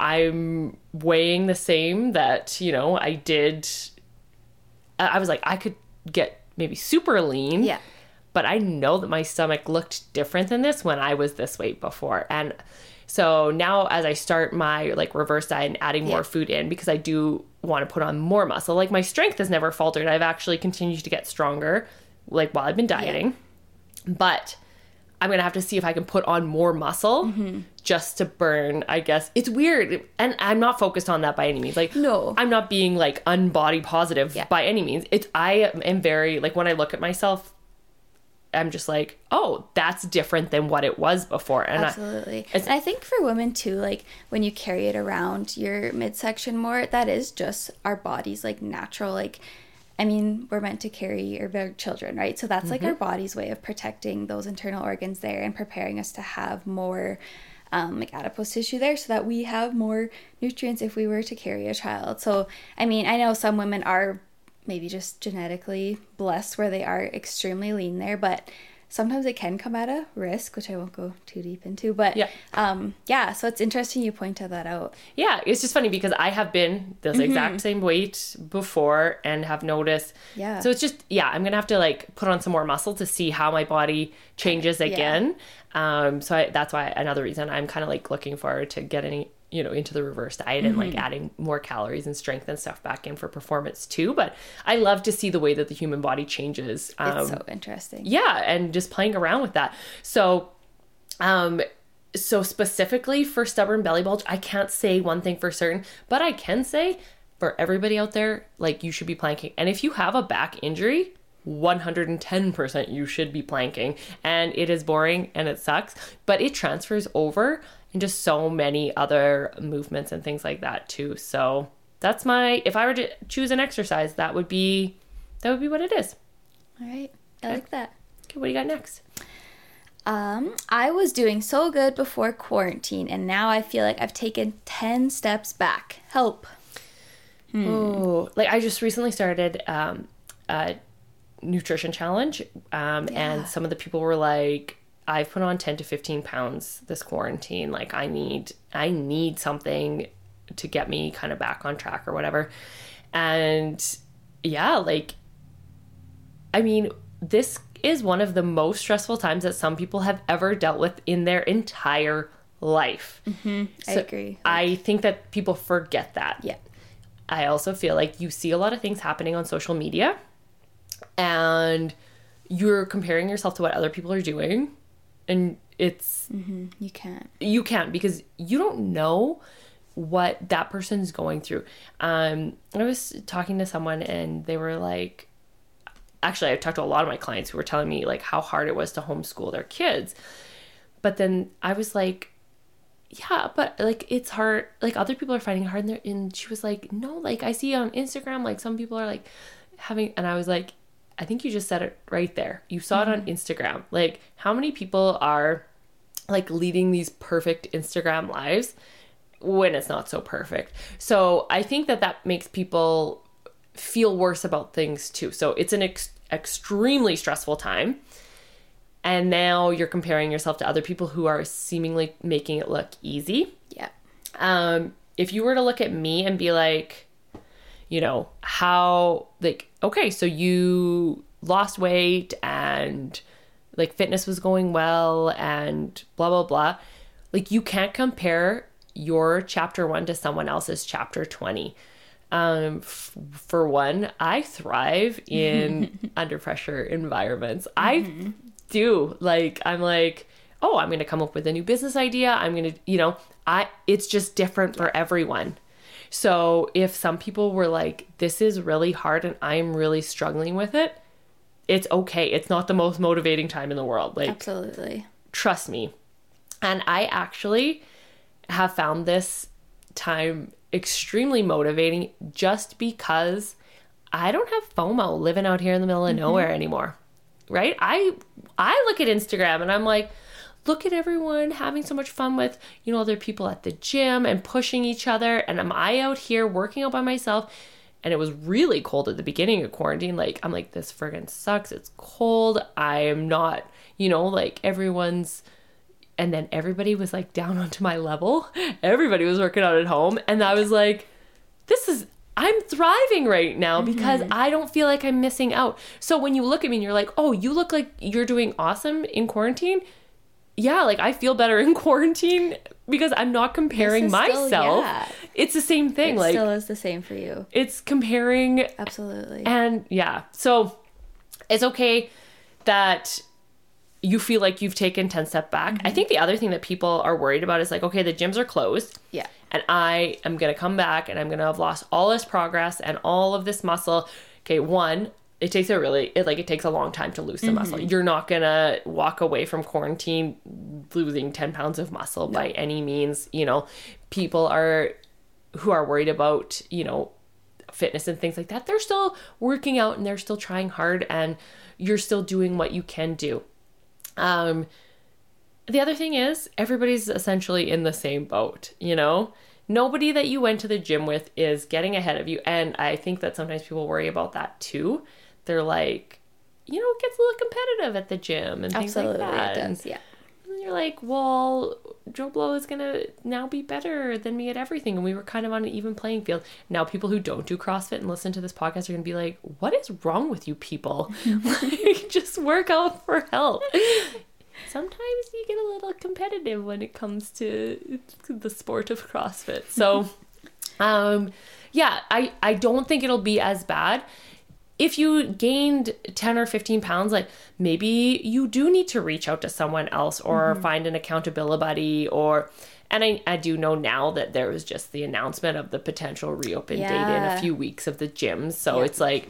i'm weighing the same that you know i did I was like, I could get maybe super lean. Yeah. But I know that my stomach looked different than this when I was this weight before. And so now as I start my like reverse diet and adding more Yeah. food in because I do want to put on more muscle. Like my strength has never faltered. I've actually continued to get stronger like while I've been dieting. But I'm gonna have to see if I can put on more muscle Mm-hmm. just to burn. I guess it's weird, and I'm not focused on that by any means. Like, No. I'm not being like unbody positive Yeah. by any means. It's I am very like when I look at myself, I'm just like, oh, that's different than what it was before, and I, Absolutely. it's- and I think for women too, like when you carry it around your midsection more, that is just our body's like natural, like I mean, we're meant to carry or bear children, right? So that's like our body's way of protecting those internal organs there and preparing us to have more um, like adipose tissue there so that we have more nutrients if we were to carry a child. So, I mean, I know some women are maybe just genetically blessed where they are extremely lean there, but sometimes it can come at a risk, which I won't go too deep into. But Yeah. um, yeah, so it's interesting you pointed that out. yeah, it's just funny because I have been this exact same weight before and have noticed. Yeah. So it's just yeah, I'm gonna have to like put on some more muscle to see how my body changes again. Um, so I, that's why another reason I'm kind of like looking forward to getting you know into the reverse diet and like adding more calories and strength and stuff back in for performance too. But I love to see the way that the human body changes. Um, It's so interesting. yeah and just playing around with that so um so specifically for stubborn belly bulge i can't say one thing for certain but i can say for everybody out there like you should be planking and if you have a back injury 110% you should be planking and it is boring and it sucks but it transfers over into so many other movements and things like that too so that's my if i were to choose an exercise that would be that would be what it is All right. I like that. okay what do you got next Um, I was doing so good before quarantine, and now I feel like I've taken 10 steps back. Help. Oh, like I just recently started um, a nutrition challenge, um, Yeah. and some of the people were like, "I've put on ten to fifteen pounds this quarantine. Like I need, I need something to get me kind of back on track or whatever." And yeah, like, I mean, this is one of the most stressful times that some people have ever dealt with in their entire life. Mm-hmm. I So agree. I think that people forget that. yeah. I also feel like you see a lot of things happening on social media and you're comparing yourself to what other people are doing and it's You can't. you can't because you don't know what that person's going through. Um I was talking to someone and they were like actually I've talked to a lot of my clients who were telling me like how hard it was to homeschool their kids. But then I was like yeah, but like it's hard. Like other people are finding it hard, and, and she was like, "No, like I see on Instagram, like some people are like having," and I was like, "I think you just said it right there. You saw it on Instagram. Like how many people are like leading these perfect Instagram lives when it's not so perfect?" So I think that that makes people feel worse about things too. So it's an ex- extremely stressful time and now you're comparing yourself to other people who are seemingly making it look easy. Yeah. Um, if you were to look at me and be like, you know, how like okay, so you lost weight and like fitness was going well and blah blah blah. Like you can't compare your chapter 1 to someone else's chapter 20. Um f- for one, I thrive in under pressure environments. I do. Like I'm like, oh, I'm going to come up with a new business idea. I'm going to, you know, I it's just different for everyone. So if some people were like, this is really hard and I'm really struggling with it, it's okay. It's not the most motivating time in the world. Like Absolutely. trust me. And I actually have found this time extremely motivating just because I don't have FOMO living out here in the middle of mm-hmm. nowhere anymore. Right? I I look at Instagram and I'm like, look at everyone having so much fun with, you know, other people at the gym and pushing each other and am I out here working out by myself? And it was really cold at the beginning of quarantine. Like I'm like this friggin' sucks. It's cold. I am not, you know, like everyone's and then everybody was like down onto my level. Everybody was working out at home. And I was like, this is, I'm thriving right now mm-hmm. because I don't feel like I'm missing out. So when you look at me and you're like, oh, you look like you're doing awesome in quarantine. Yeah, like I feel better in quarantine because I'm not comparing is still- myself. yeah. It's the same thing. It like still is the same for you. it's comparing Absolutely. and yeah, so it's okay that you feel like you've taken 10 steps back. I mm-hmm. think the other thing that people are worried about is like, okay, the gyms are closed. yeah. And I am going to come back and I'm going to have lost all this progress and all of this muscle. Okay, one, it takes a really it like it takes a long time to lose the muscle. You're not going to walk away from quarantine losing 10 pounds of muscle by any means, you know. People are who are worried about, you know, fitness and things like that, they're still working out and they're still trying hard and you're still doing what you can do. Um the other thing is everybody's essentially in the same boat, you know? Nobody that you went to the gym with is getting ahead of you and I think that sometimes people worry about that too. They're like, you know, it gets a little competitive at the gym and things Absolutely. like that. It does. Yeah. and you're like, well, Joe Blow is gonna now be better than me at everything, and we were kind of on an even playing field. Now, people who don't do CrossFit and listen to this podcast are gonna be like, what is wrong with you people? like, just work out for health. Sometimes you get a little competitive when it comes to the sport of CrossFit. So, um, yeah, I I don't think it'll be as bad if you gained 10 or 15 pounds, like maybe you do need to reach out to someone else or mm-hmm. find an accountability buddy or and I, I do know now that there was just the announcement of the potential reopen date in a few weeks of the gyms. So Yeah. it's like,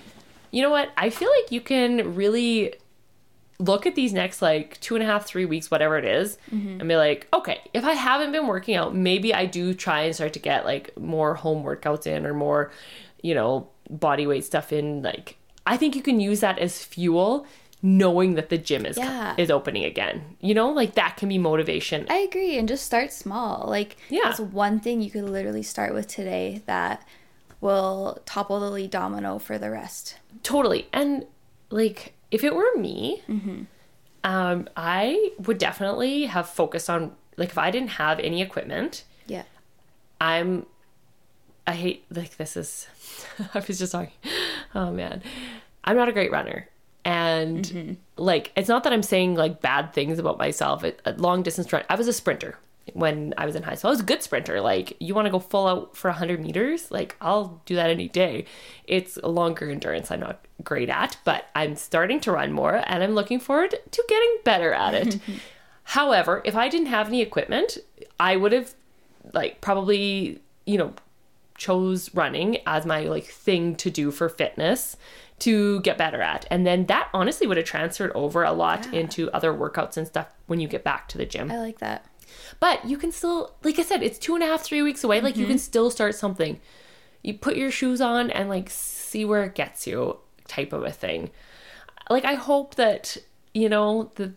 you know what? I feel like you can really look at these next like two and a half, three weeks, whatever it is, mm-hmm. and be like, okay, if I haven't been working out, maybe I do try and start to get like more home workouts in or more, you know, body weight stuff in. Like, I think you can use that as fuel, knowing that the gym is Yeah. is opening again. You know, like that can be motivation. I agree. And just start small. Like, Yeah. that's one thing you could literally start with today that will topple the lead domino for the rest. Totally. And like, if it were me, um, I would definitely have focused on like if I didn't have any equipment. Yeah. I'm I hate like this is I was just talking. Oh man. I'm not a great runner. And mm-hmm. like it's not that I'm saying like bad things about myself. At, at long distance run, I was a sprinter when I was in high school. I was a good sprinter. Like you want to go full out for 100 meters, like I'll do that any day. It's a longer endurance I'm not great at, but I'm starting to run more and I'm looking forward to getting better at it. However, if I didn't have any equipment, I would have like probably, you know, chose running as my like thing to do for fitness to get better at. And then that honestly would have transferred over a lot Yeah. into other workouts and stuff when you get back to the gym. I like that. But you can still, like I said, it's two and a half, three weeks away. Like you can mm-hmm. still start something. You put your shoes on and like see where it gets you, type of a thing. Like I hope that you know the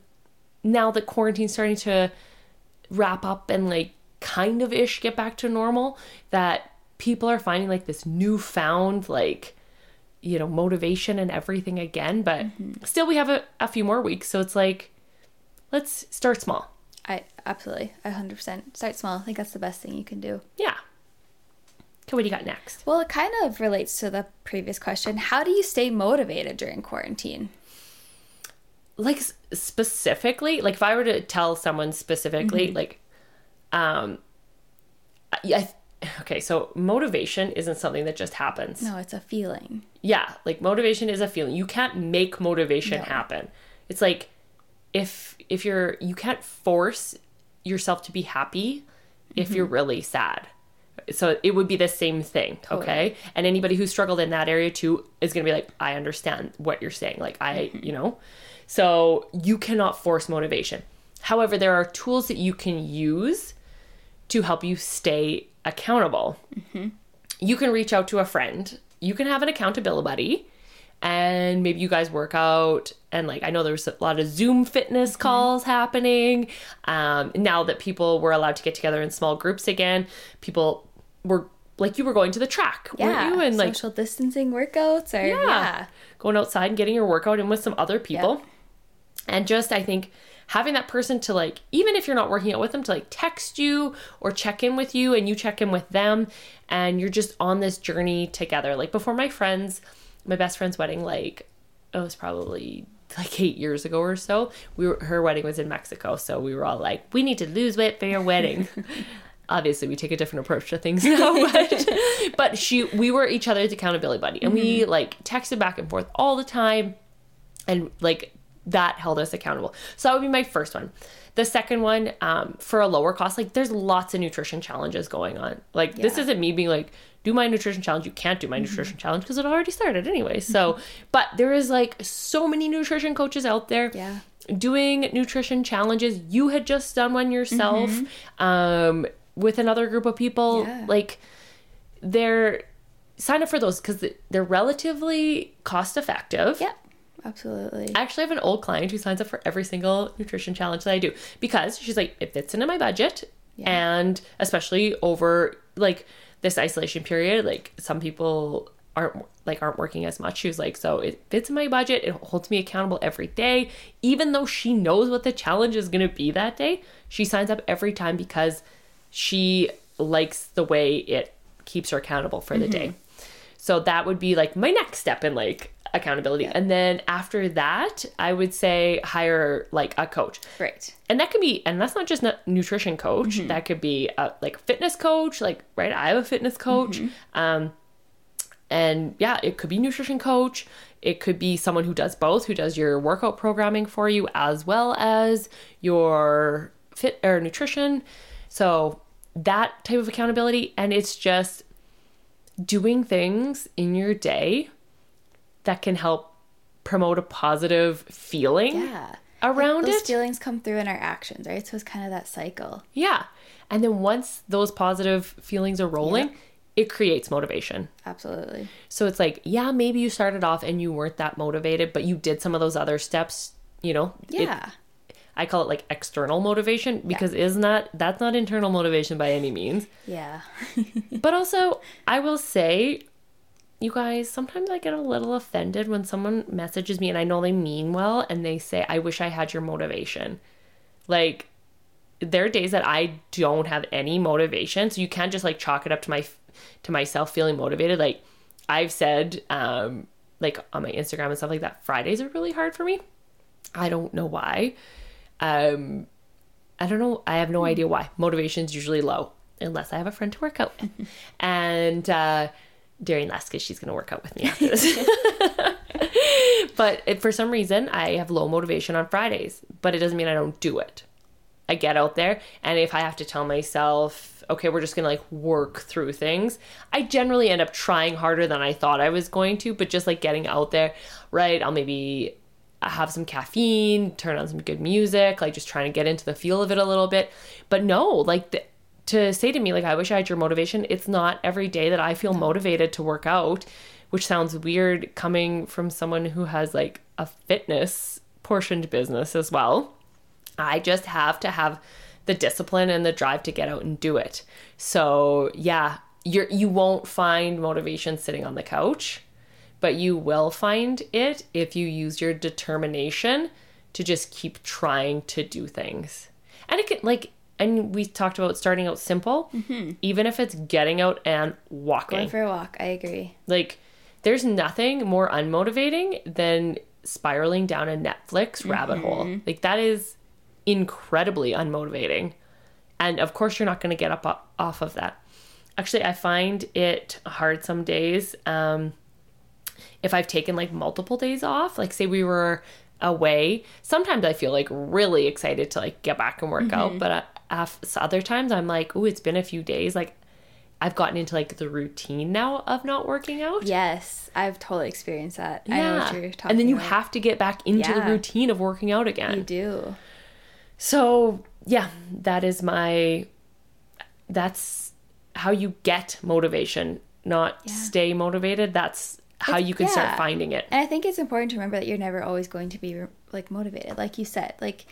now that quarantine's starting to wrap up and like kind of ish get back to normal, that people are finding like this newfound like you know motivation and everything again. But still, we have a, a few more weeks, so it's like let's start small. I absolutely, a hundred percent. Start small. I think that's the best thing you can do. Yeah. Okay, what do you got next? Well, it kind of relates to the previous question. How do you stay motivated during quarantine? Like specifically, like if I were to tell someone specifically, like, um, I, I, okay, so motivation isn't something that just happens. No, it's a feeling. Yeah, like motivation is a feeling. You can't make motivation No. happen. It's like if if you're you can't force yourself to be happy if mm-hmm. you're really sad. So it would be the same thing, okay? And anybody who struggled in that area too is going to be like, I understand what you're saying. Like, I, mm-hmm. you know, so you cannot force motivation. However, there are tools that you can use to help you stay accountable. You can reach out to a friend. You can have an accountability buddy and maybe you guys work out and like i know there's a lot of zoom fitness calls happening um, now that people were allowed to get together in small groups again people were like you were going to the track Yeah. weren't you and like social distancing workouts or yeah. going outside and getting your workout in with some other people and just i think having that person to like even if you're not working out with them to like text you or check in with you and you check in with them and you're just on this journey together. Like before my friends my best friend's wedding like it was probably like eight years ago or so we were her wedding was in mexico so we were all like we need to lose weight for your wedding. Obviously we take a different approach to things now but but she we were each other's accountability buddy and we mm-hmm. like texted back and forth all the time and like that held us accountable. So that would be my first one. The second one um, for a lower cost like there's lots of nutrition challenges going on. Like this isn't me being like do my nutrition challenge you can't do my nutrition challenge because it already started anyway. So but there is like so many nutrition coaches out there Yeah. doing nutrition challenges you had just done one yourself um, with another group of people. Yeah. like they're sign up for those because they're relatively cost effective. Yep. Absolutely. I actually have an old client who signs up for every single nutrition challenge that I do because she's like, it fits into my budget. And especially over like this isolation period, like some people aren't like aren't working as much. She was like, so it fits in my budget. It holds me accountable every day. Even though she knows what the challenge is gonna be that day, she signs up every time because she likes the way it keeps her accountable for the mm-hmm. day. So that would be like my next step in like accountability. And then after that, I would say hire like a coach. Right. And that could be, and that's not just a nutrition coach. That could be a, like a fitness coach. Like, right, I have a fitness coach. Um, and yeah, it could be nutrition coach. It could be someone who does both, who does your workout programming for you as well as your fit or nutrition. So that type of accountability, and it's just doing things in your day that can help promote a positive feeling Yeah. around Those it. feelings come through in our actions, right? So it's kind of that cycle. Yeah. And then once those positive feelings are rolling, it creates motivation. Absolutely. So it's like, yeah, maybe you started off and you weren't that motivated, but you did some of those other steps, you know? It- Yeah. I call it like external motivation because isn't that that's not internal motivation by any means. yeah. But also, I will say, you guys, sometimes I get a little offended when someone messages me and I know they mean well and they say, I wish I had your motivation. Like, there are days that I don't have any motivation. So you can't just like chalk it up to my to myself feeling motivated. Like I've said, um, like on my Instagram and stuff like that, Fridays are really hard for me. I don't know why. Um, I don't know. I have no idea why. Motivation's usually low unless I have a friend to work out with. and uh, Darian last because she's going to work out with me after this. but if for some reason I have low motivation on Fridays, but it doesn't mean I don't do it. I get out there, and if I have to tell myself, okay, we're just gonna like work through things, I generally end up trying harder than I thought I was going to, but just like getting out there, right? I'll maybe have some caffeine, turn on some good music, like just trying to get into the feel of it a little bit. But no, like the, to say to me, like, I wish I had your motivation, it's not every day that I feel motivated to work out, which sounds weird coming from someone who has like a fitness portioned business as well. I just have to have the discipline and the drive to get out and do it. So, yeah, you're you won't find motivation sitting on the couch, but you will find it if you use your determination to just keep trying to do things. And it can like and we talked about starting out simple, mm-hmm. even if it's getting out and walking. Going for a walk. I agree. Like, there's nothing more unmotivating than spiraling down a Netflix mm-hmm. rabbit hole. Like, that is incredibly unmotivating. And of course, you're not going to get up off of that. Actually, I find it hard some days. Um, if I've taken like multiple days off, like say we were away, sometimes I feel like really excited to like get back and work out. Mm-hmm. But af- so other times I'm like, oh, it's been a few days. Like I've gotten into like the routine now of not working out. Yes, I've totally experienced that. I know what you're talking and then you about. have to get back into the routine of working out again. You do. So, yeah, that is my that's how you get motivation, not Yeah. stay motivated. That's how It's- you can yeah. start finding it. And I think it's important to remember that you're never always going to be like motivated, like you said. Like,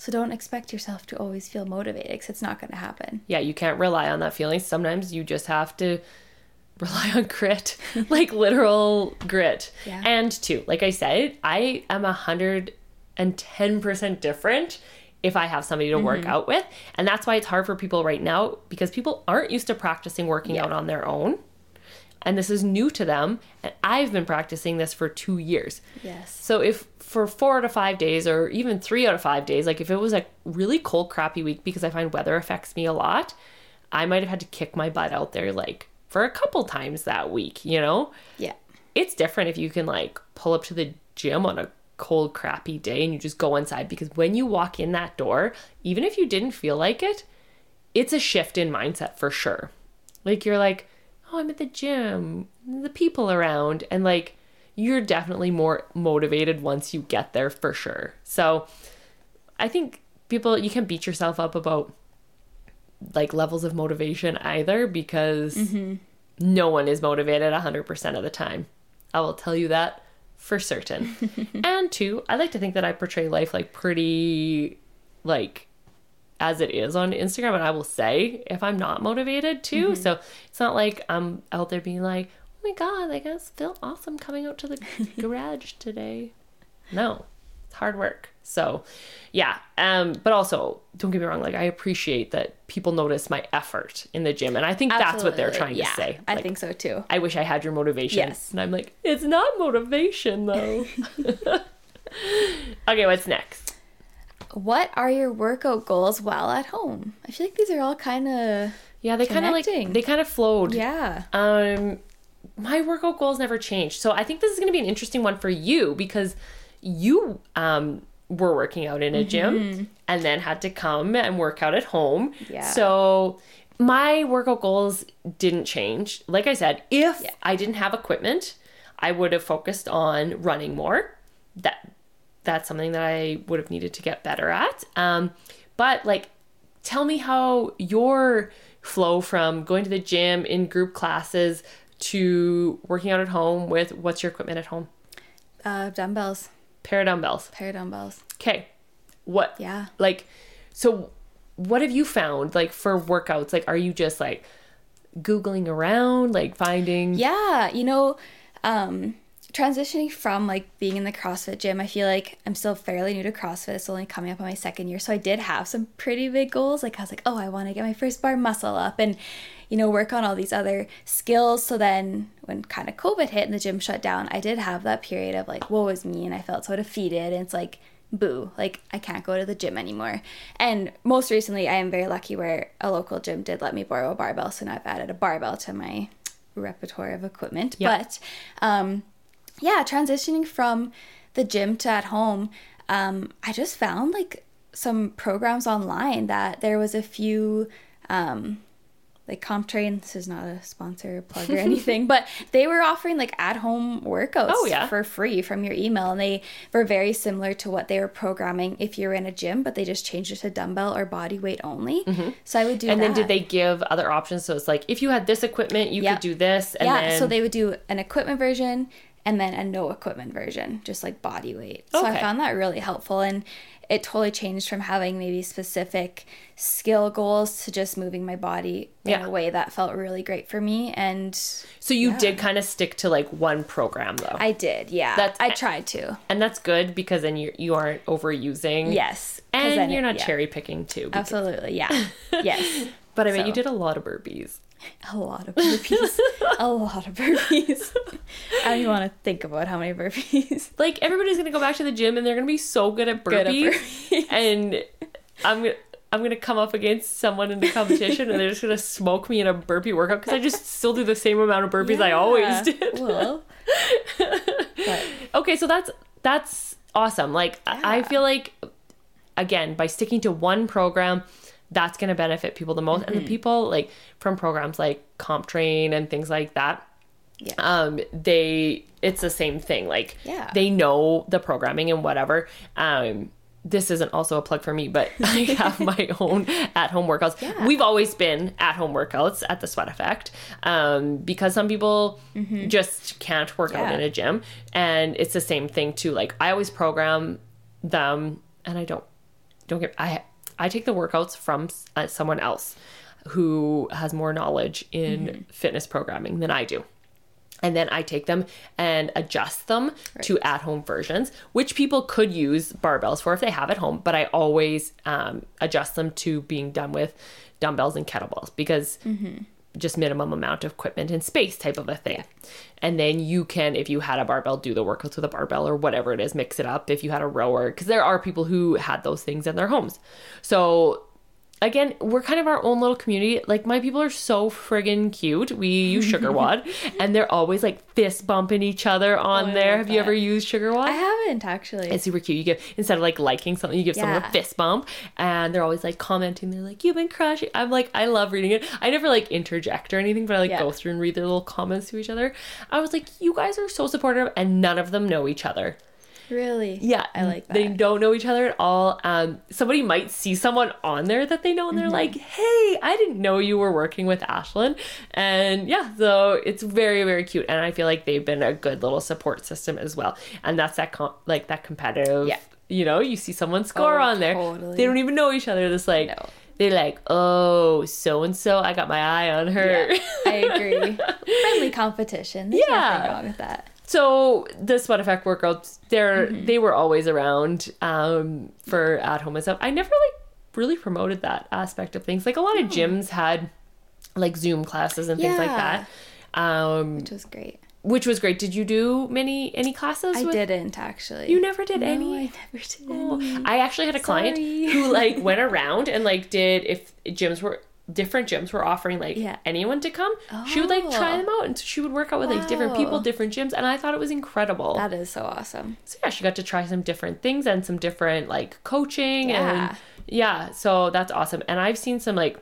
so don't expect yourself to always feel motivated because it's not going to happen. Yeah, you can't rely on that feeling. Sometimes you just have to rely on grit, like literal grit. Yeah. And two, like I said, I am a hundred and ten percent different if I have somebody to work Mm-hmm. out with. And that's why it's hard for people right now because people aren't used to practicing working Yeah. out on their own. And this is new to them. And I've been practicing this for two years. Yes. So if for four out of five days, or even three out of five days, like if it was a really cold, crappy week, because I find weather affects me a lot, I might have had to kick my butt out there like for a couple times that week, you know? Yeah. It's different if you can like pull up to the gym on a cold, crappy day and you just go inside because when you walk in that door, even if you didn't feel like it, it's a shift in mindset for sure. Like you're like, oh, I'm at the gym, the people around, and like you're definitely more motivated once you get there for sure. So I think people, you can beat yourself up about like levels of motivation either because mm-hmm. no one is motivated 100% of the time. I will tell you that for certain. and two, I like to think that I portray life like pretty like as it is on Instagram and I will say if I'm not motivated too. Mm-hmm. So it's not like I'm out there being like, "Oh my god, I guess feel awesome coming out to the garage today." No. It's hard work. So, yeah. Um but also, don't get me wrong, like I appreciate that people notice my effort in the gym and I think that's what they're trying yeah, to say. I think so too. I wish I had your motivation. Yes. And I'm like, it's not motivation though. okay, what's next? What are your workout goals while at home? I feel like these are all kind of Yeah, they kind of like they kind of flowed. yeah. Um my workout goals never changed. So I think this is going to be an interesting one for you because you um were working out in a gym and then had to come and work out at home. Yeah. So my workout goals didn't change. Like I said, if Yeah. I didn't have equipment, I would have focused on running more. That that's something that I would have needed to get better at. Um, but like, tell me how your flow from going to the gym in group classes to working out at home with what's your equipment at home? Uh, dumbbells, Pair of dumbbells. pair of dumbbells. Okay. What? Yeah. Like, so what have you found like for workouts? Like, are you just like Googling around, like finding. Yeah, you know, um, transitioning from like being in the CrossFit gym, I feel like I'm still fairly new to CrossFit. It's only coming up on my second year. So I did have some pretty big goals. Like I was like, oh, I want to get my first bar muscle up and, you know, work on all these other skills. So then when kind of COVID hit and the gym shut down, I did have that period of like, woe is me. And I felt so defeated. And it's like, boo, like I can't go to the gym anymore. And most recently, I am very lucky where a local gym did let me borrow a barbell. So now I've added a barbell to my repertoire of equipment. Yep. But um, yeah, transitioning from the gym to at home, um, I just found like some programs online that there was a few. Um, like CompTrain, this is not a sponsor plug or anything, but they were offering like at home workouts Oh, yeah. for free from your email. And they were very similar to what they were programming if you're in a gym, but they just changed it to dumbbell or body weight only. So I would do Mm-hmm. And then did they give other options? So it's like if you had this equipment, you Yep. could do this. And yeah, then so they would do an equipment version and then a no equipment version, just like body weight. So I found that really helpful and it totally changed from having maybe specific skill goals to just moving my body in Yeah. a way that felt really great for me and So you did kind of stick to like one program though. I did, yeah. That's- I tried to. and that's good because then you you aren't overusing. Yes. And you're not yeah. cherry picking too. because- Absolutely, yeah. yes. But I mean, you did a lot of burpees. A lot of burpees. a lot of burpees. I don't even want to think about how many burpees. Like everybody's gonna go back to the gym and they're gonna be so good at Good at burpees, burpees. and I'm gonna. I'm gonna come up against someone in the competition and they're just gonna smoke me in a burpee workout because I just still do the same amount of burpees I always Yeah. did. Well, but okay, so that's that's awesome. Like I I Yeah. feel like again by sticking to one program, that's going to benefit people the most. And the people like from programs like CompTrain and things like that, Yeah. um, they it's the same thing. Like Yeah. they know the programming and whatever. Um, this isn't also a plug for me, but I have my own at home workouts. Yeah. We've always been at home workouts at the Sweat Effect um, because some people just can't work out Mm-hmm. In a gym. And it's the same thing too. Like I always program them and I don't, don't get, I, I take the workouts from uh, someone else who has more knowledge in Mm-hmm. fitness programming than I do and then I take them and adjust them to at home versions, which people could use barbells for if they have at home. But I always um, adjust them to being done with dumbbells and kettlebells because just minimum amount of equipment and space type of a thing. And then you can, if you had a barbell, do the workouts with a barbell or whatever it is, mix it up. If you had a rower, because there are people who had those things in their homes. So again, we're kind of our own little community. Like my people are so friggin' cute. We use SugarWOD, and they're always like fist bumping each other on Oh, there. Have you ever used SugarWOD? I haven't actually. it's super cute. You give instead of like liking something, you give someone a fist bump, and they're always like commenting. They're like, "You've been crushing." I'm like, I love reading it. I never like interject or anything, but I like Yeah. go through and read their little comments to each other. I was like, you guys are so supportive, and none of them know each other. Really? Yeah, I like that. They don't know each other at all. Um, somebody might see someone on there that they know, and they're Mm-hmm. like, "Hey, I didn't know you were working with Ashlyn," and yeah, so it's very, very cute, and I feel like they've been a good little support system as well. And that's that com- like that competitive. Yeah. You know, you see someone score Oh, on there, totally. they don't even know each other. This like. No. They're like, oh, so and so, I got my eye on her. Yeah, I agree. Friendly competition. There's Yeah. nothing wrong with that. So the sweat effect workouts, they're Mm-hmm. they were always around um, for at home and stuff. I never like really promoted that aspect of things. Like a lot of gyms had like Zoom classes and things like that, um, Which was great. which was great. Did you do many any classes? I with- didn't actually. You never did no, any? I never did Oh, any. I actually had a client who like went around and like did if gyms were different gyms were offering like Yeah. anyone to come, she would like try Oh. them out and she would work out with like different people, different gyms, and I thought it was incredible. That is so awesome. so yeah, she got to try some different things and some different like coaching Yeah. and yeah, so that's awesome. And I've seen some like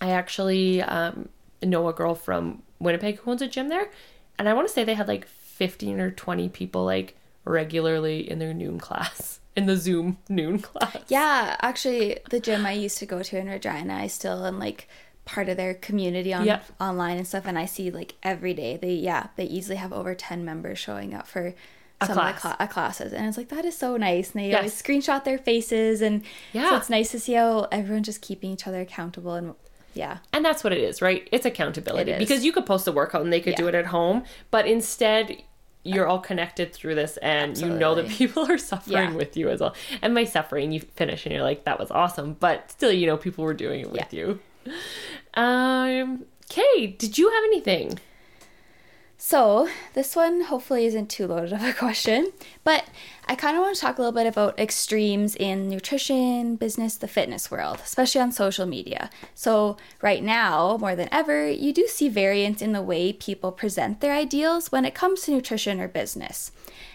I actually um know a girl from Winnipeg who owns a gym there, and I want to say they had like 15 or 20 people like regularly in their noon class. In the Zoom noon class. Yeah, actually, the gym I used to go to in Regina, I still am like part of their community on Yep. online and stuff, and I see like every day they yeah they easily have over ten members showing up for A some class. of the cla- uh, classes, and it's like that is so nice. And they Yes. always screenshot their faces, and Yeah. so it's nice to see how everyone's just keeping each other accountable and yeah. And that's what it is, right? It's accountability. It is. Because you could post a workout and they could do it at home, but instead you're all connected through this and you know that people are suffering Yeah. with you as well. And by suffering, you finish and you're like, that was awesome. But still, you know, people were doing it with you. Um, Kay, did you have anything? So, this one hopefully isn't too loaded of a question, but I kind of want to talk a little bit about extremes in nutrition, business, the fitness world, especially on social media. So, right now, more than ever, you do see variance in the way people present their ideals when it comes to nutrition or business.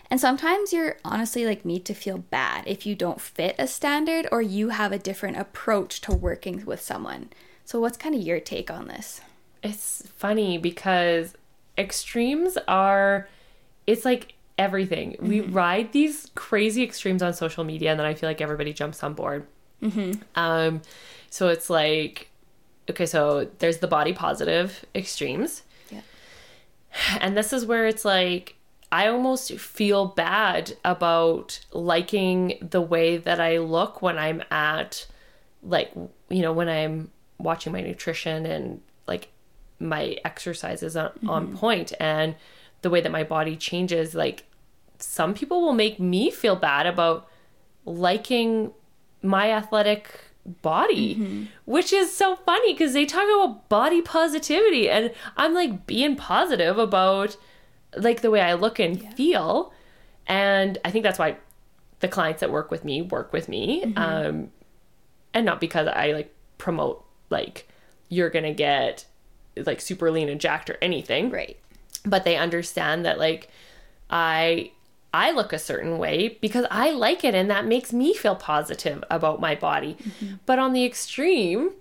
And sometimes you're honestly like made to feel bad if you don't fit a standard or you have a different approach to working with someone. So, what's kind of your take on this? It's funny because extremes are, it's like everything. We mm-hmm. ride these crazy extremes on social media and then I feel like everybody jumps on board. Mm-hmm. Um, so it's like, okay, so there's the body positive extremes. Yeah. And this is where it's like, I almost feel bad about liking the way that I look when I'm at, like, you know, when I'm watching my nutrition and like my exercises on, on mm-hmm. point and the way that my body changes. Like, some people will make me feel bad about liking my athletic body, which is so funny because they talk about body positivity, and I'm like being positive about like the way I look and feel, and I think that's why the clients that work with me work with me, um, and not because I like promote like you're gonna get like super lean and jacked or anything, Right. But they understand that like I I look a certain way because I like it and that makes me feel positive about my body. But on the extreme,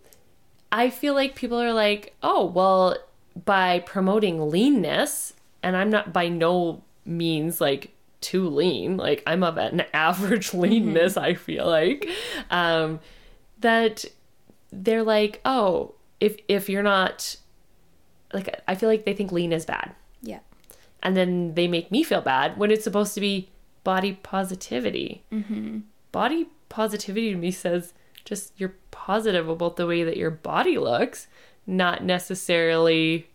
I feel like people are like, oh, well, by promoting leanness, and I'm not by no means like too lean, like I'm of an average leanness, I feel like, um, that they're like, oh, if if you're not like I feel like they think lean is bad. And then they make me feel bad when it's supposed to be body positivity. Mm-hmm. Body positivity to me says just you're positive about the way that your body looks, not necessarily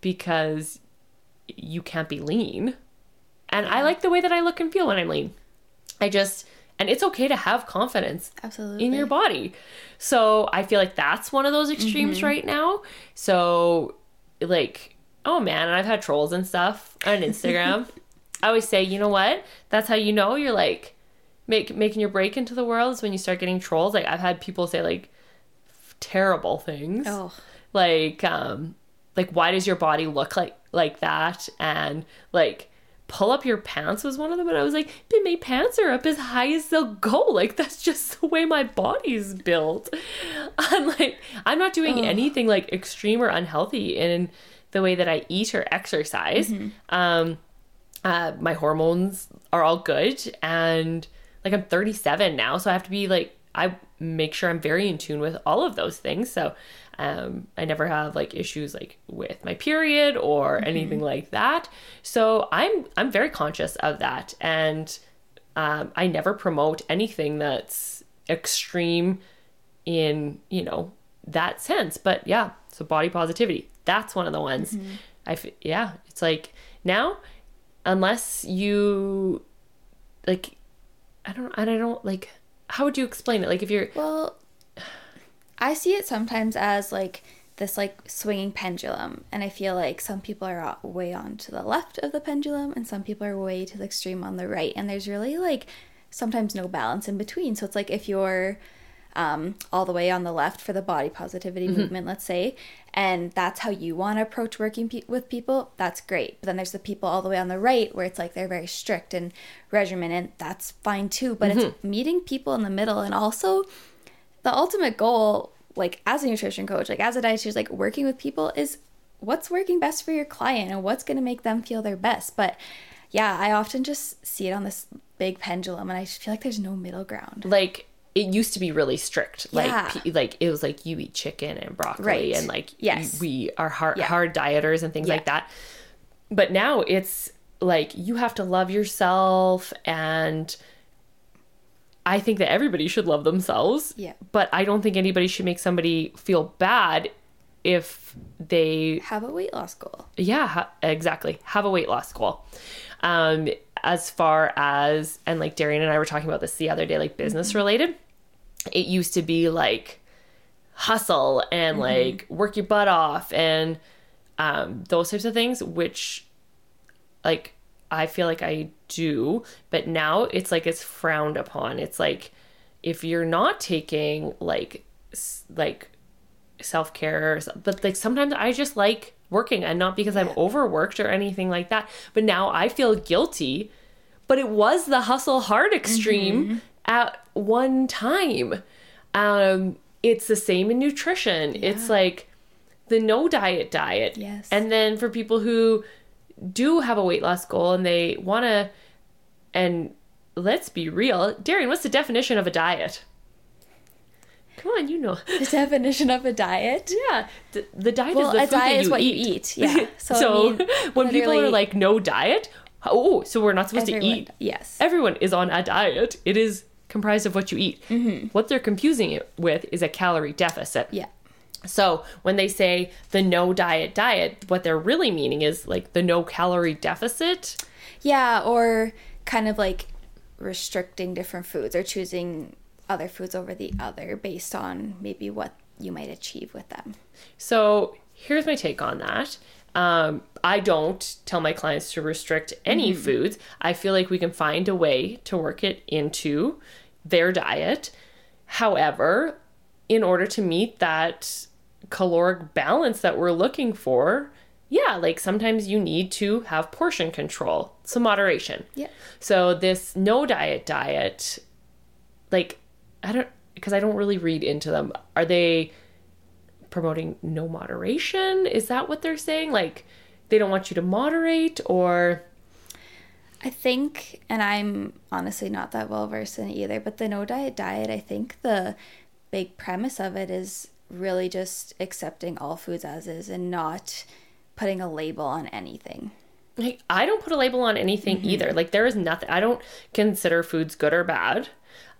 because you can't be lean. And I like the way that I look and feel when I'm lean. I just, and it's okay to have confidence Absolutely. in your body. So I feel like that's one of those extremes right now. So, like, oh man, and I've had trolls and stuff on Instagram. I always say, you know what? That's how you know you're like make making your break into the world is when you start getting trolls. Like I've had people say like terrible things Oh. like um like why does your body look like like that and like pull up your pants was one of them and i was like but my pants are up as high as they'll go like that's just the way my body's built i'm like i'm not doing anything like extreme or unhealthy in the way that i eat or exercise um uh, my hormones are all good. And like i'm 37 now so i have to be like i make sure i'm very in tune with all of those things. So um, i never have like issues like with my period or anything like that. So i'm i'm very conscious of that. And um, i never promote anything that's extreme in you know that sense. But yeah so body positivity that's one of the ones. Mm-hmm. I f- yeah it's like now unless you like i don't and i don't like how would you explain it? Like if you're Well, I see it sometimes as like this like swinging pendulum, and I feel like some people are way on to the left of the pendulum, and some people are way to the extreme on the right, and there's really like sometimes no balance in between. So it's like if you're um, all the way on the left for the body positivity movement, let's say, and that's how you want to approach working pe- with people, that's great. But then there's the people all the way on the right where it's like they're very strict and regimen, and that's fine too. But it's meeting people in the middle, and also the ultimate goal, like as a nutrition coach, like as a dietitian, like working with people is what's working best for your client and what's going to make them feel their best. But yeah, I often just see it on this big pendulum, and I just feel like there's no middle ground. like it used to be really strict like Yeah. pe- like it was like you eat chicken and broccoli Right. and like Yes. we are hard Yeah. hard dieters and things Yeah. like that but now it's like you have to love yourself and I think that everybody should love themselves. Yeah. But I don't think anybody should make somebody feel bad if they Have a weight loss goal. yeah ha- exactly have a weight loss goal um as far as and like darian and i were talking about this the other day like business related it used to be like hustle and like work your butt off and um those types of things which like i feel like i do but now it's like it's frowned upon. It's like if you're not taking like s- like self-care but like sometimes i just like working and not because i'm overworked or anything like that but now i feel guilty. But it was the hustle hard extreme at one time um it's the same in nutrition it's like the no diet diet Yes. and then for people who do have a weight loss goal and they want to and let's be real darian what's the definition of a diet come on you know The definition of a diet. yeah, the, the diet Well, is the a food that diet you is what eat. you eat. Yeah. So, So, I mean, when people are like no diet, oh, so we're not supposed everyone- to eat. Yes. Everyone is on a diet. It is comprised of what you eat. Mm-hmm. What they're confusing it with is a calorie deficit. Yeah. So when they say the no diet diet, what they're really meaning is like the no calorie deficit. Yeah, or kind of like restricting different foods or choosing other foods over the other based on maybe what you might achieve with them. So here's my take on that. Um, I don't tell my clients to restrict any mm. foods. I feel like we can find a way to work it into their diet. However, in order to meet that caloric balance that we're looking for, yeah, like sometimes you need to have portion control, some moderation. Yeah. So this no diet diet, like I don't because I don't really read into them. Are they promoting no moderation? Is that what they're saying? Like they don't want you to moderate or I think, and I'm honestly not that well versed in it either, but the no diet diet, I think the big premise of it is really just accepting all foods as is and not putting a label on anything. like I don't put a label on anything mm-hmm. either. Like there is nothing I don't consider foods good or bad.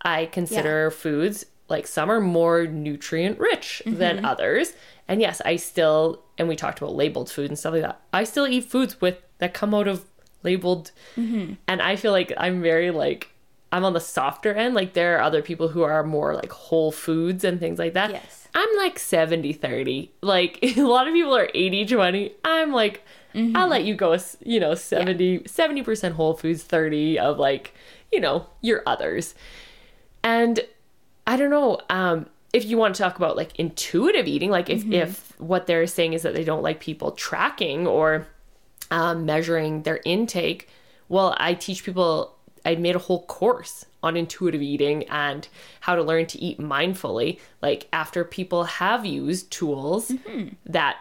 I consider foods like some are more nutrient rich than mm-hmm. others. And yes, I still and we talked about labeled food and stuff like that. I still eat foods with that come out of labeled mm-hmm. and I feel like I'm very like I'm on the softer end. Like there are other people who are more like whole foods and things like that. Yes. I'm like 70 30. Like a lot of people are 80 20. I'm like, mm-hmm. I'll let you go, you know, 70, 70% whole foods, 30 of like, you know, your others. And I don't know, um, if you want to talk about like intuitive eating, like if, if what they're saying is that they don't like people tracking or um, measuring their intake, well, I teach people, I made a whole course on intuitive eating and how to learn to eat mindfully. Like after people have used tools that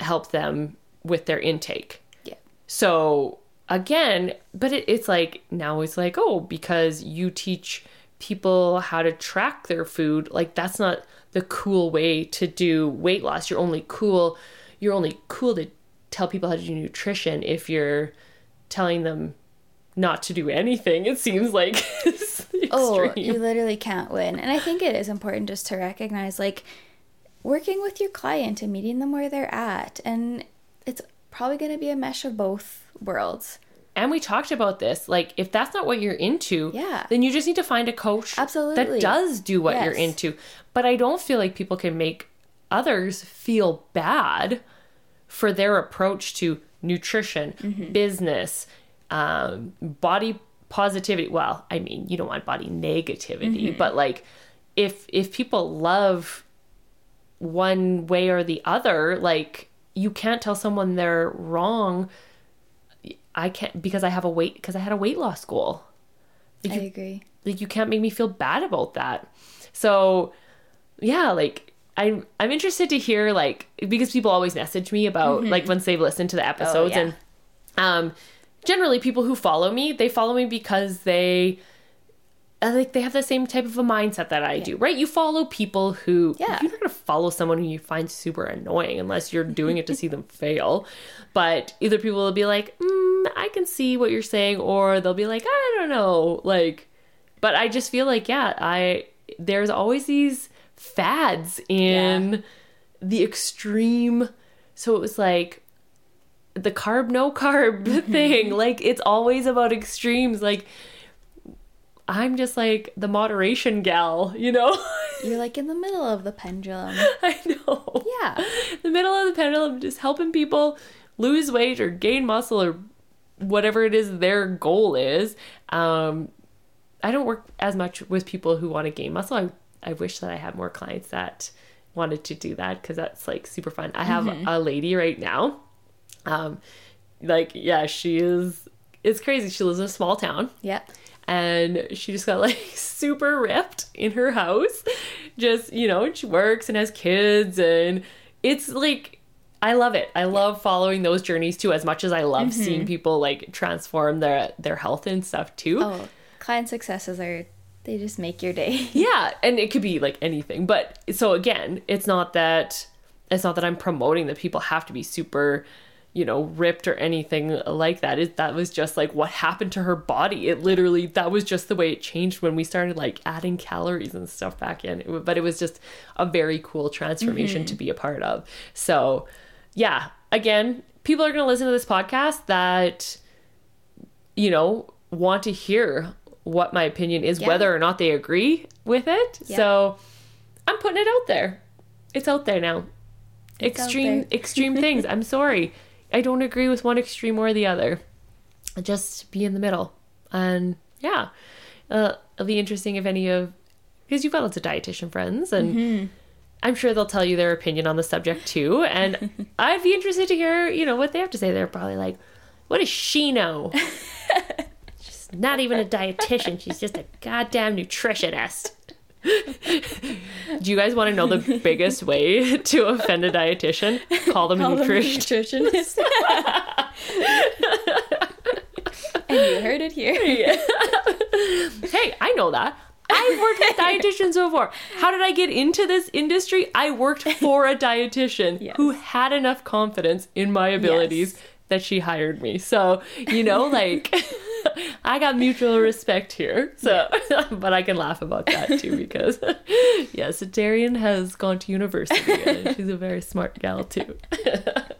help them with their intake. Yeah. So again, but it, it's like now it's like, oh, because you teach people how to track their food, like that's not the cool way to do weight loss. You're only cool, you're only cool to tell people how to do nutrition if you're telling them not to do anything. It seems like Oh, you literally can't win. And I think it is important just to recognize like working with your client and meeting them where they're at. And it's probably going to be a mesh of both worlds. And we talked about this. Like, if that's not what you're into, Yeah. then you just need to find a coach Absolutely. that does do what you're into. But I don't feel like people can make others feel bad for their approach to nutrition, Mm-hmm. business, um, body positivity. Well, I mean, you don't want body negativity, Mm-hmm. but like, if if people love one way or the other, like you can't tell someone they're wrong. I can't because I have a weight because I had a weight loss goal. I you, agree. like you can't make me feel bad about that. So yeah, like I'm I'm interested to hear like because people always message me about like once they've listened to the episodes yeah. and um generally people who follow me, they follow me because they like they have the same type of a mindset that I do, right? You follow people who Yeah. you're not gonna follow someone who you find super annoying unless you're doing it to see them fail. But either people will be like, mm, I can see what you're saying, or they'll be like, I don't know, like. But I just feel like, yeah, I there's always these fads in the extreme. So it was like the carb no carb thing. Like it's always about extremes. Like I'm just like the moderation gal, you know? You're like in the middle of the pendulum. I know. Yeah. The middle of the pendulum, just helping people lose weight or gain muscle or whatever it is their goal is. Um, I don't work as much with people who want to gain muscle. I, I wish that I had more clients that wanted to do that because that's like super fun. I have a lady right now. Um, like, yeah, she is, it's crazy. She lives in a small town Yep. And she just got like super ripped in her house. Just, you know, she works and has kids and it's like I love it. I love following those journeys too as much as I love mm-hmm. seeing people like transform their their health and stuff too. Oh, client successes are, they just make your day. Yeah, and it could be like anything. But so again, it's not that it's not that I'm promoting that people have to be super, you know, ripped or anything like that. It that was just like what happened to her body. It literally that was just the way it changed when we started like adding calories and stuff back in. It, but it was just a very cool transformation mm-hmm. to be a part of. So, yeah, again, people are going to listen to this podcast that you know, want to hear what my opinion is, Yeah. whether or not they agree with it. Yeah. So I'm putting it out there. It's out there now. It's extreme there. extreme things. I'm sorry. I don't agree with one extreme or the other. Just be in the middle. And yeah. Uh, it'll be interesting if any of because you've got lots of dietitian friends and Mm-hmm. I'm sure they'll tell you their opinion on the subject too. And I'd be interested to hear, you know, what they have to say. They're probably like, what does she know? She's not even a dietitian. She's just a goddamn nutritionist. Do you guys want to know the biggest way to offend a dietitian? Call them Call a them nutritionist. and you heard it here. Hey, I know that. I've worked with dietitians before. How did I get into this industry? I worked for a dietitian Yes. who had enough confidence in my abilities Yes. that she hired me. So, you know, like I got mutual respect here. So, but I can laugh about that too because yes, Darian has gone to university and she's a very smart gal too. okay,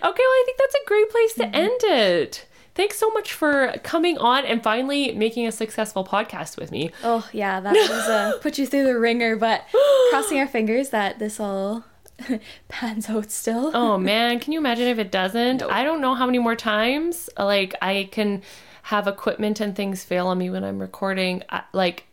well, I think that's a great place to end it. Thanks so much for coming on and finally making a successful podcast with me. Oh yeah, that was uh, put you through the ringer, but crossing our fingers that this all pans out still. Oh man, can you imagine if it doesn't? I don't know how many more times like I can have equipment and things fail on me when I'm recording. I, like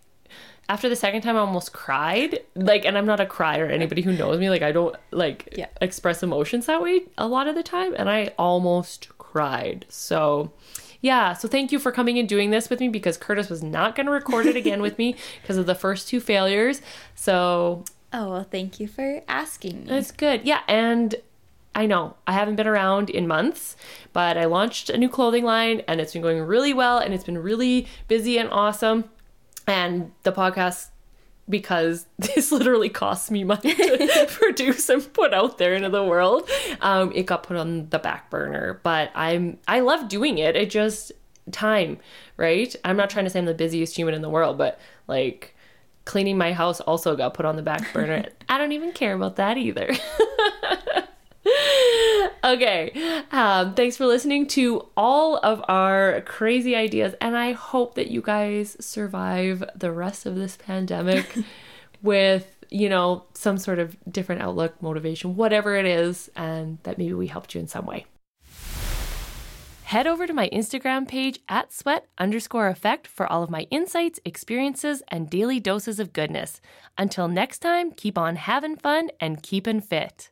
after the second time I almost cried. Like and I'm not a crier. Anybody who knows me like I don't like Yeah. express emotions that way a lot of the time and I almost cried. So yeah, so thank you for coming and doing this with me because Curtis was not going to record it again with me because of the first two failures. So Oh well, thank you for asking me. that's good. Yeah, and I know I haven't been around in months, but I launched a new clothing line and it's been going really well and it's been really busy and awesome. And the podcast because this literally costs me money to produce and put out there into the world. Um, it got put on the back burner, but I'm I love doing it. It just time, right? I'm not trying to say I'm the busiest human in the world, but like cleaning my house also got put on the back burner. I don't even care about that either. Okay. Um, thanks for listening to all of our crazy ideas. And I hope that you guys survive the rest of this pandemic with, you know, some sort of different outlook, motivation, whatever it is, and that maybe we helped you in some way. Head over to my Instagram page at sweat underscore effect for all of my insights, experiences, and daily doses of goodness. Until next time, keep on having fun and keeping fit.